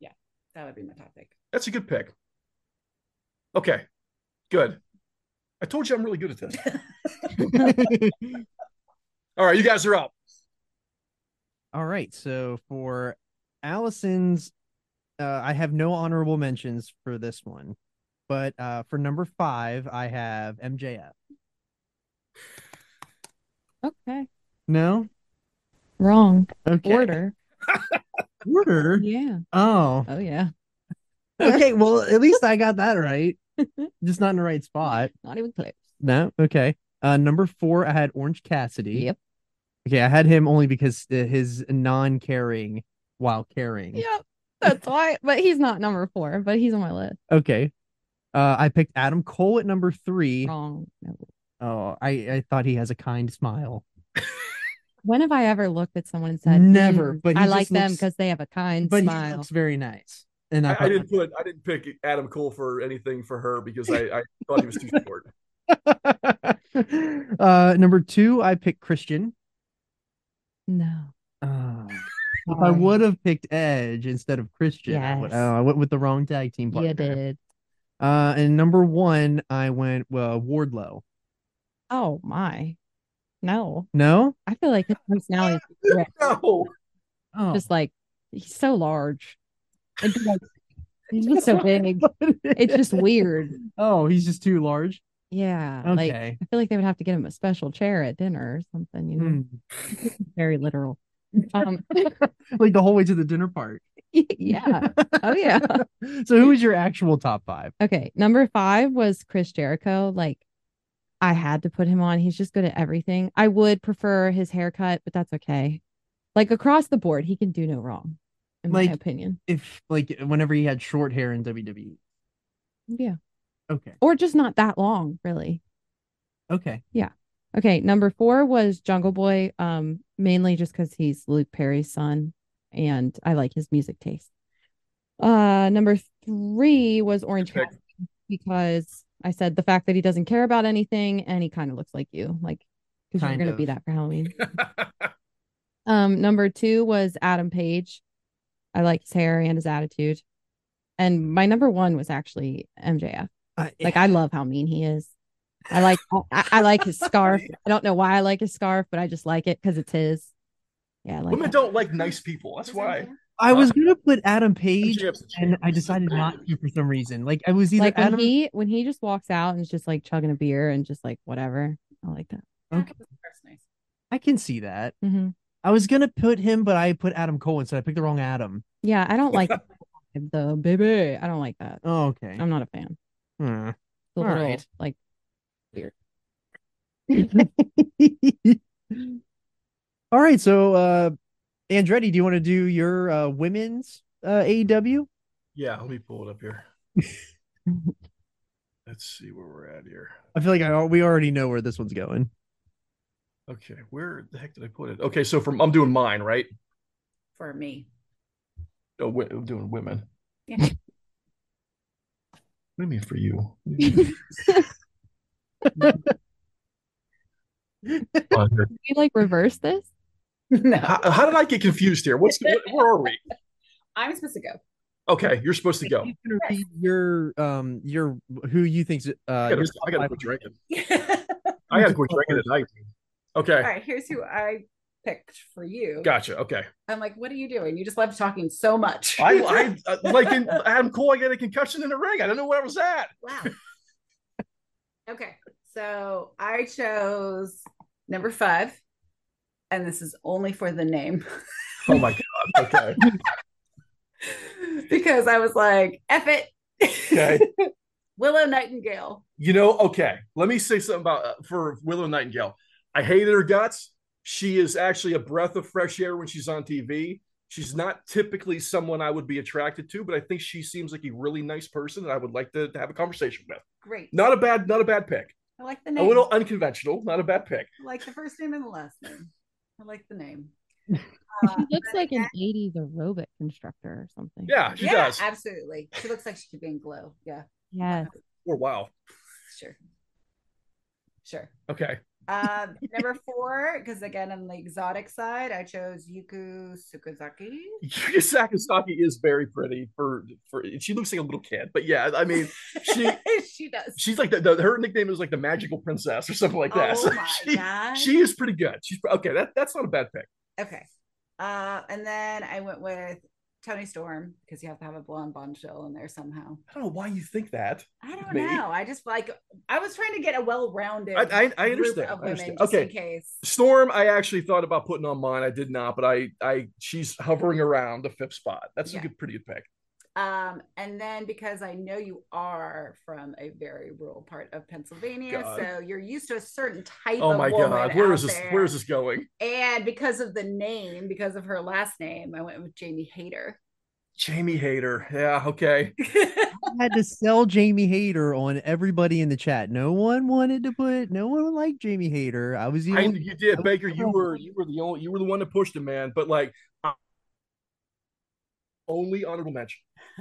Yeah, that would be my topic. That's a good pick. Okay, good. I told you I'm really good at this. All right, you guys are up. All right. So for Allison's, uh, I have no honorable mentions for this one, but uh, for number five, I have MJF. Okay. No. Wrong Okay. order. Order. Yeah. Oh, Oh yeah. okay. Well, at least I got that right. Just not in the right spot. Not even close. No. Okay. Uh, number four, I had Orange Cassidy. Yep. Okay, I had him only because his non-caring while caring. Yep. That's why. But he's not number four, but he's on my list. Okay. Uh, I picked Adam Cole at number three. Wrong. No. Oh, I, I thought he has a kind smile. When have I ever looked at someone and said, Never, "Mm, but I like just them because they have a kind But he smile. looks very nice. And I, I, I didn't put I didn't pick Adam Cole for anything for her because I, I thought he was too short. uh, number two, I picked Christian. No. Uh, if I would have picked Edge instead of Christian, I, would- Yes. oh, I went with the wrong tag team partner. You did. Uh, and number one, I went well Wardlow. Oh my. No. No, I feel like his personality is. No, oh, just like he's so large. And like he's just so big. It's just weird. oh, he's just too large. Yeah. Like Okay, I feel like they would have to get him a special chair at dinner or something, you know. Hmm. Very literal. Um like the whole way to the dinner part. yeah. Oh yeah. so, who was your actual top five? Okay. Number five was Chris Jericho. Like I had to put him on. He's just good at everything. I would prefer his haircut, but that's okay. Like across the board, he can do no wrong, in Like- my opinion. If like whenever he had short hair in WWE. Yeah. Okay, Or just not that long, really. okay. Yeah. Okay, number four was Jungle Boy, um, mainly just because he's Luke Perry's son, and I like his music taste. Uh, number three was Orange. Cassidy because I said the fact that he doesn't care about anything and he kind of looks like you, like because you're gonna of. be that for Halloween. Um, number two was Adam Page. I like his hair and his attitude, and my number one was actually MJF. I, Like I love how mean he is. I like I, I like his scarf. I don't know why I like his scarf, but I just like it because it's his. Yeah, like women that. don't like nice people. That's why. I was gonna put Adam Page, and I decided not to for some reason. Like I was either like when Adam. he when he just walks out and is just like chugging a beer and just like whatever. I like that. Okay. I can see that. hmm I was gonna put him, but I put Adam Cole instead. I picked the wrong Adam. Yeah, I don't like the baby. I don't like that. Oh, okay. I'm not a fan. Hmm. It's a All little, right. like All right, so uh Andretti, do you want to do your uh women's uh AEW? Yeah, let me pull it up here. Let's see where we're at here. I feel like I we already know where this one's going. Okay, where the heck did I put it? Okay, so from I'm doing mine, right? For me. Oh, wi- I'm doing women. Yeah. What do you mean for you? Can you like reverse this? No. how, how did I get confused here? What's what, where are we? I'm supposed to go. Okay, you're supposed to go. He's gonna read your um your who you think's uh I gotta, your I gotta top quit drinking. I gotta quit drinking tonight. Okay, right, here's who I picked for you. gotcha. Okay, I'm like, what are you doing? You just love talking so much. I, I uh, like in Adam Cole. I got a concussion in the ring. I don't know where I was at. wow. okay, so I chose number five, and this is only for the name Oh my god. Okay. because I was like, F it. Okay. Willow Nightingale. You know, okay. Let me say something about uh, for Willow Nightingale. I hated her guts. She is actually a breath of fresh air when she's on TV. She's not typically someone I would be attracted to, but I think she seems like a really nice person that I would like to, to have a conversation with. Great. Not a bad, not a bad pick. I like the name. A little unconventional, not a bad pick. I like the first name and the last name. I like the name. He Uh, looks like an again- 80s aerobic instructor or something. Yeah, she yeah, does. absolutely. She looks like she could be in glow. Yeah, Yes. Or wow. sure. Sure. Okay. Um, number four, because again, on the exotic side, I chose Yuka Sakazaki. Yuka Sakazaki is very pretty for for. She looks like a little kid, but yeah, I mean, she she does. she's like the, the her nickname is like the magical princess or something like that. oh So my she, god. she is pretty good. She's okay. That that's not a bad pick. okay. Uh, and then I went with Toni Storm because you have to have a blonde bombshell in there somehow. I don't know why you think that. I don't know. I just like I was trying to get a well-rounded. I- I- I understand. I women understand. just Okay. in case. Storm, I actually thought about putting on mine. I did not, but I, I, she's hovering around the fifth spot. That's Yeah. a good, pretty good pick. Um, and then because I know you are from a very rural part of Pennsylvania, God. so you're used to a certain type of. Oh of my woman God, where out this? there. Where is this going? And because of the name, because of her last name, I went with Jamie Hayter. Jamie Hayter. Yeah, okay. I had to sell Jamie Hayter on everybody in the chat. No one wanted to put. No one liked Jamie Hayter. I was the I, only. you did, I- Baker. You were, you were the only, you were the one that pushed him, man. But like, only honorable mention.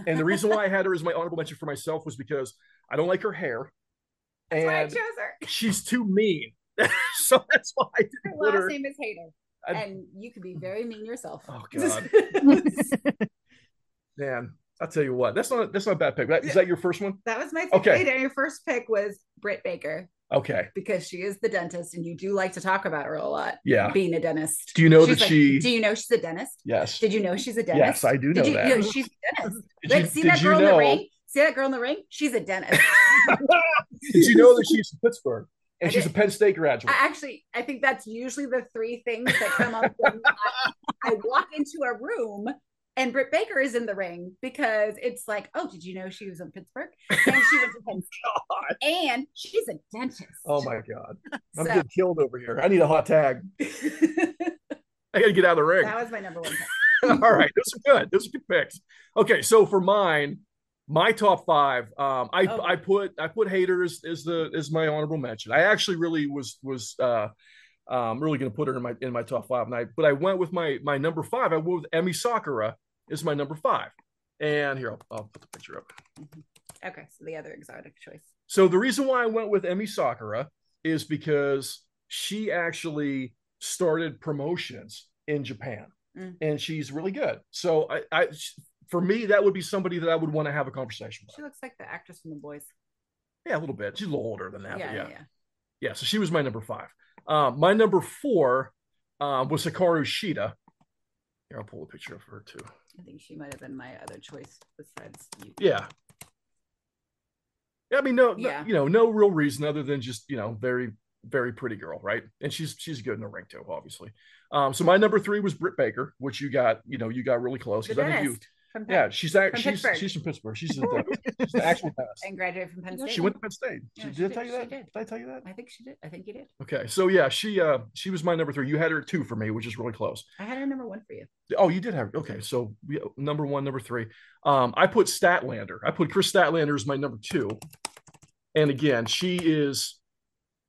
And the reason why I had her as my honorable mention for myself was because I don't like her hair, That's why I chose her. she's too mean. so that's why I Her didn't put last her. name is Hayter. I- and you could be very mean yourself. Oh God, man! I'll tell you what. That's not that's not a bad pick. That, is that your first one? that was my pick. Okay. And your first pick was Britt Baker Okay. because she is the dentist, and you do like to talk about her a lot. Yeah. being a dentist. Do you know She's that like, she? Do you know she's a dentist? yes. Did you know she's a dentist? Yes, I do know Did you, that. you know, she's a dentist. Did Like, you, see that you girl in the ring? See that girl in the ring? She's a dentist. Did you know that she's from Pittsburgh and I she's a. Penn State graduate? I actually, I think that's usually the three things that come up when I, I walk into a room and Britt Baker is in the ring because it's like, oh, did you know she was in Pittsburgh? And she to Penn God. And she's a dentist. Oh my God. I'm So- getting killed over here. I need a hot tag. I got to get out of the ring. that was my number one pick. All right, those are good. Those are good picks. Okay, so for mine, my top five, um, I Oh. I put I put haters as the as my honorable mention. I actually really was was uh um I'm really gonna put her in my in my top five, and I but I went with my my number five. I went with Emmy Sakura is my number five. And here I'll, I'll put the picture up. Okay, so the other exotic choice. So the reason why I went with Emmy Sakura is because she actually started promotions in Japan, Mm. and she's really good. So I, I, for me, that would be somebody that I would want to have a conversation with. She looks like the actress from The Boys. Yeah, a little bit. She's a little older than that. yeah, yeah, yeah. yeah. So she was my number five. Um, my number four um, was Hikaru Shida. Here, I'll pull a picture of her too. I think she might have been my other choice besides you. Yeah. Yeah, I mean, no, no- you know, no real reason other than just you know, very, very pretty girl, right? And she's she's good in the ring too, obviously. Um, so my number three was Britt Baker, which you got, you know, you got really close because I think you, from Penn- yeah, she's From she's Pittsburgh. she's from Pittsburgh. She's a dentist. she's the actual dentist. and graduated from Penn State. She went to Penn State. Yeah, She- she did I tell you that? did. Did I tell you that? I think she did. I think you did. Okay, so yeah, she uh she was my number three. You had her two for me, which is really close. I had her number one for you. Oh, you did have okay. So we, number one, number three. Um, I put Statlander. I put Kris Statlander as my number two. And again, she is,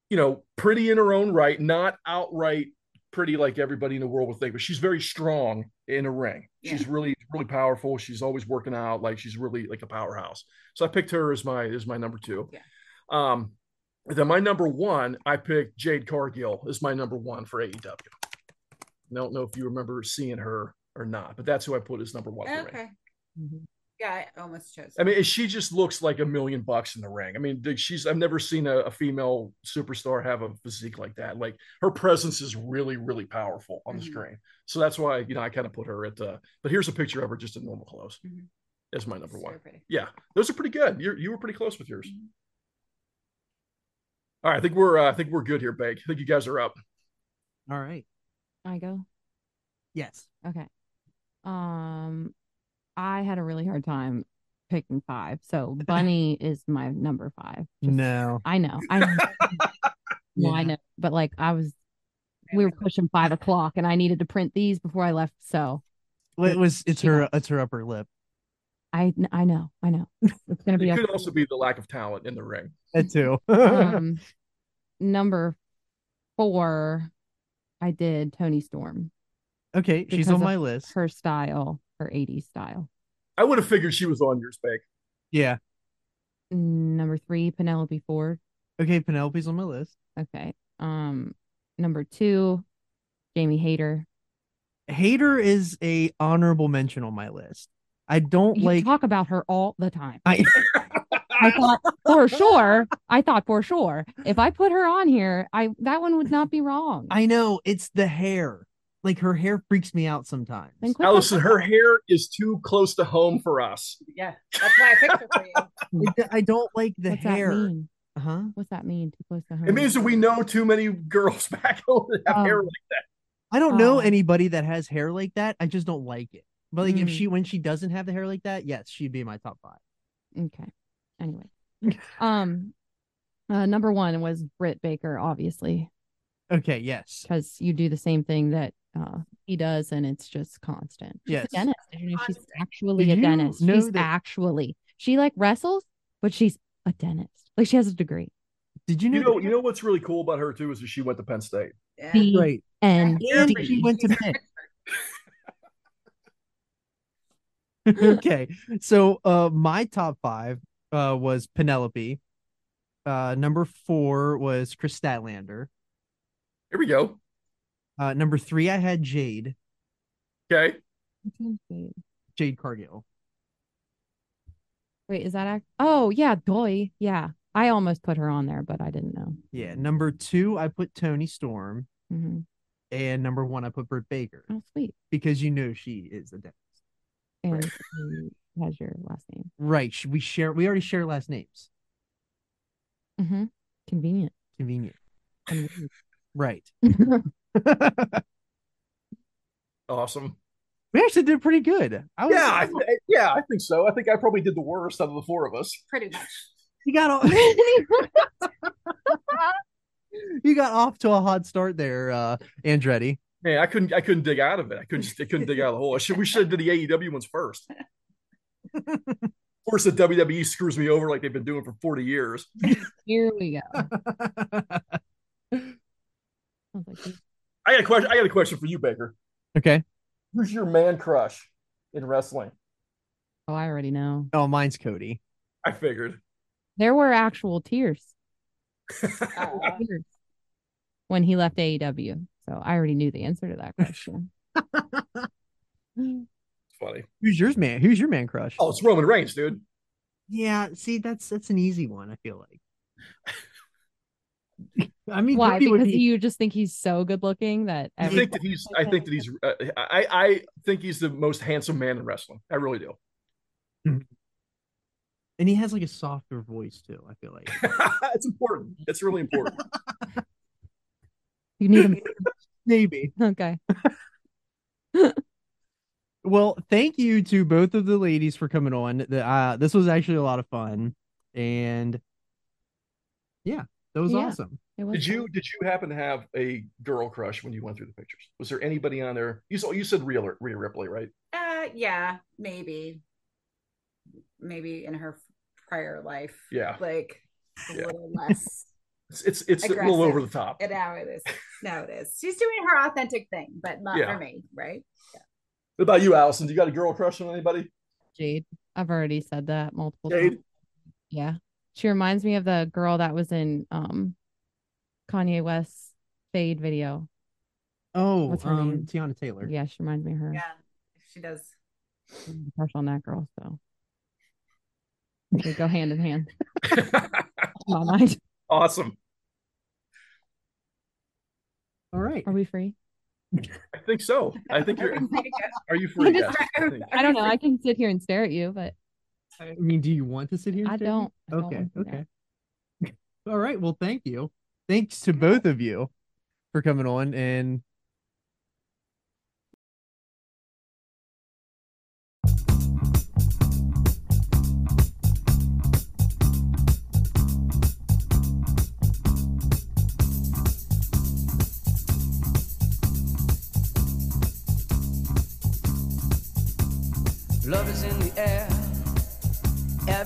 you know, pretty in her own right, not outright pretty like everybody in the world would think, but she's very strong in a ring. She's really, really powerful. She's always working out, like she's really like a powerhouse. So I picked her as my as my number two. Yeah. Um, then my number one, I picked Jade Cargill as my number one for AEW. I don't know if you remember seeing her or not, but that's who I put as number one. for me. Okay. Mhm. Yeah, I almost chose. I mean, she just looks like a million bucks in the ring. I mean, she's I've never seen a, a female superstar have a physique like that. Like her presence is really, really powerful on the Mhm. screen. So that's why you know I kind of put her at. Uh, but here's a picture of her just in normal clothes. Mhm. As my number It's one. pretty. Yeah, those are pretty good. You you were pretty close with yours. Mhm. All right, I think we're uh, I think we're good here, Bake. I think you guys are up. All right. I go. Yes. Okay. Um, I had a really hard time picking five. So Bunny is my number five. Just- No. I know. I know. no, I know. But like I was we were pushing five o'clock and I needed to print these before I left. So Well, it was. It's her. got- It's her upper lip. I I know, I know. It's gonna be It could also be the lack of talent in the ring. That too. um number four, I did Toni Storm. okay, she's on my list. Her style, her 80s style. I would have figured she was on yours, Bake. Yeah. Number three, Penelope Ford. Okay, Penelope's on my list. Okay. Um, number two, Jamie Hayter. Hater is a honorable mention on my list. I don't You like. talk about her all the time. I I thought for sure. I thought for sure. If I put her on here, I that one would not be wrong. I know it's the hair. Like her hair freaks me out sometimes. Then quit Allison, her hair is too close to home for us. Yeah, that's why I picked her for you. I don't like the What's hair. that mean? Huh? What's that mean? Too close to home. It means that we know too many girls back home that have Oh. hair like that. I don't know Oh. anybody that has hair like that. I just don't like it. But like if Mm. she when she doesn't have the hair like that, yes, she'd be my top five. Okay. Anyway, um, uh, number one was Britt Baker, obviously, Okay, yes. because you do the same thing that uh he does, and it's just constant. She's Yes. a dentist. Did you know she's actually Did a dentist? know She's that- actually she like wrestles, but she's a dentist. Like she has a degree. Did you know? You know, that- you know what's really cool about her too is that she went to Penn State. Yeah. The right. and And she went to Penn. Okay. So uh my top five uh was Penelope. Uh number four was Kris Statlander. Here we go. Uh number three I had Jade. Okay. Jade Cargill. Wait, is that act? Oh yeah, Doy. Yeah, I almost put her on there, but I didn't know. Yeah. Number two I put Toni Storm. hmm And number one I put Britt Baker. Oh sweet. Because you know she is a dentist. And she has your last name. Right. sh- We share we already share last names. Mm-hmm. Convenient. Convenient. Convenient. Right. Awesome. we actually did pretty good. I was, Yeah, I th- yeah, I think so. I think I probably did the worst out of the four of us. Pretty much. you got all, you got off to a hot start there, uh, Andretti. Man, I couldn't I couldn't dig out of it. I couldn't just I couldn't dig out of the hole. I should we should have did the AEW ones first. Of course, the WWE screws me over like they've been doing for 40 years. Here we go. I was like, I got a question. I got a question for you, Baker. okay. Who's your man crush in wrestling? oh, I already know. Oh, mine's Cody. I figured. There were actual tears, tears when he left AEW. So I already knew the answer to that question. Funny. Who's yours, man? Who's your man crush? Oh, it's Roman Reigns, dude. Yeah, see, that's that's an easy one. I feel like. I mean, Why? Because be- you just think he's so good looking that I think that he's. I think that he's. Uh, I I think he's the most handsome man in wrestling. I really do. and he has like a softer voice too. I feel like. it's important. It's really important. you need him. Maybe. Okay. Well, thank you to both of the ladies for coming on. The, uh, this was actually a lot of fun, and yeah, that was Yeah. awesome. Was Did fun. you did you happen to have a girl crush when you went through the pictures? Was there anybody on there? You saw you said Rhea, Rhea Ripley, right? Uh, yeah, maybe. Maybe in her prior life. Yeah. Like a Yeah. little less. It's it's, it's a little over the top. and now it is. Now it is. She's doing her authentic thing, but not Yeah. for me, right? What about you, Allison? Do you got a girl crush on anybody? Jade. I've already said that multiple Jade? times. Yeah. She reminds me of the girl that was in um Kanye West's fade video. Oh, What's her um, name? Teyana Taylor. Yeah, she reminds me of her. Yeah, she does. I'm a crush on that girl, so they go hand in hand. in my mind. awesome. All right. Are we free? I think so. I think you're. Are we free to go? Are you free? I'm just- Yes, I. I don't know. I can sit here and stare at you, but I mean, do you want to sit here? I don't. I Okay. do that. Okay. All right. Well, thank you. Thanks to both of you for coming on and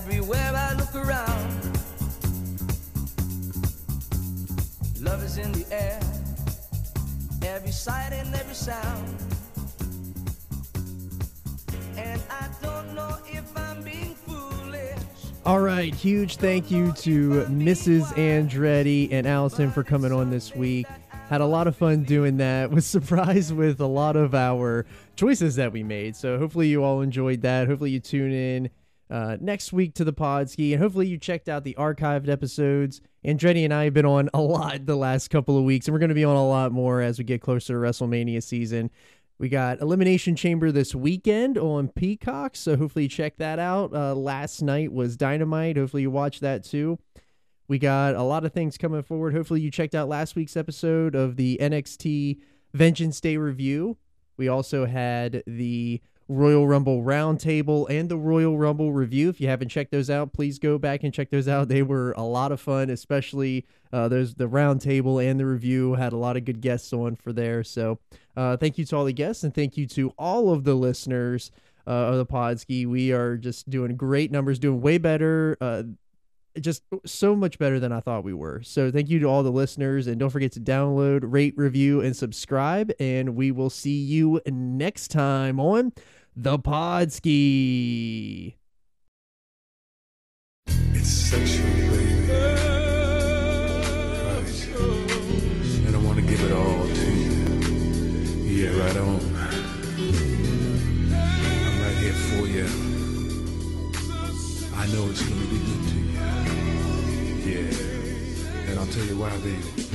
Everywhere I look around. Love is in the air. Every sight and every sound. And I don't know if I'm being foolish. All right, huge thank you to Mrs. Andretti and Allison for coming on this week. Had a lot of fun doing that. Was surprised with a lot of our choices that we made. So hopefully you all enjoyed that. Hopefully you tune in uh, next week to the Podski, and hopefully you checked out the archived episodes. Andretti and I have been on a lot the last couple of weeks, and we're going to be on a lot more as we get closer to WrestleMania season. We got Elimination Chamber this weekend on Peacock, so hopefully you check that out. Uh, last night was Dynamite. Hopefully you watch that too. We got a lot of things coming forward. Hopefully you checked out last week's episode of the NXT Vengeance Day review. We also had the Royal Rumble Roundtable and the Royal Rumble review. If you haven't checked those out, please go back and check those out. They were a lot of fun, especially uh, those the Roundtable and the review had a lot of good guests on for there. So uh, thank you to all the guests and thank you to all of the listeners uh, of the Podski. We are just doing great numbers, doing way better. Just so much better than I thought we were. So thank you to all the listeners and don't forget to download, rate, review and subscribe and we will see you next time on the Podski. It's sexual, baby. Right. And I want to give it all to you. Yeah, right on. I'm right here for you. I know it's going tell you why, baby.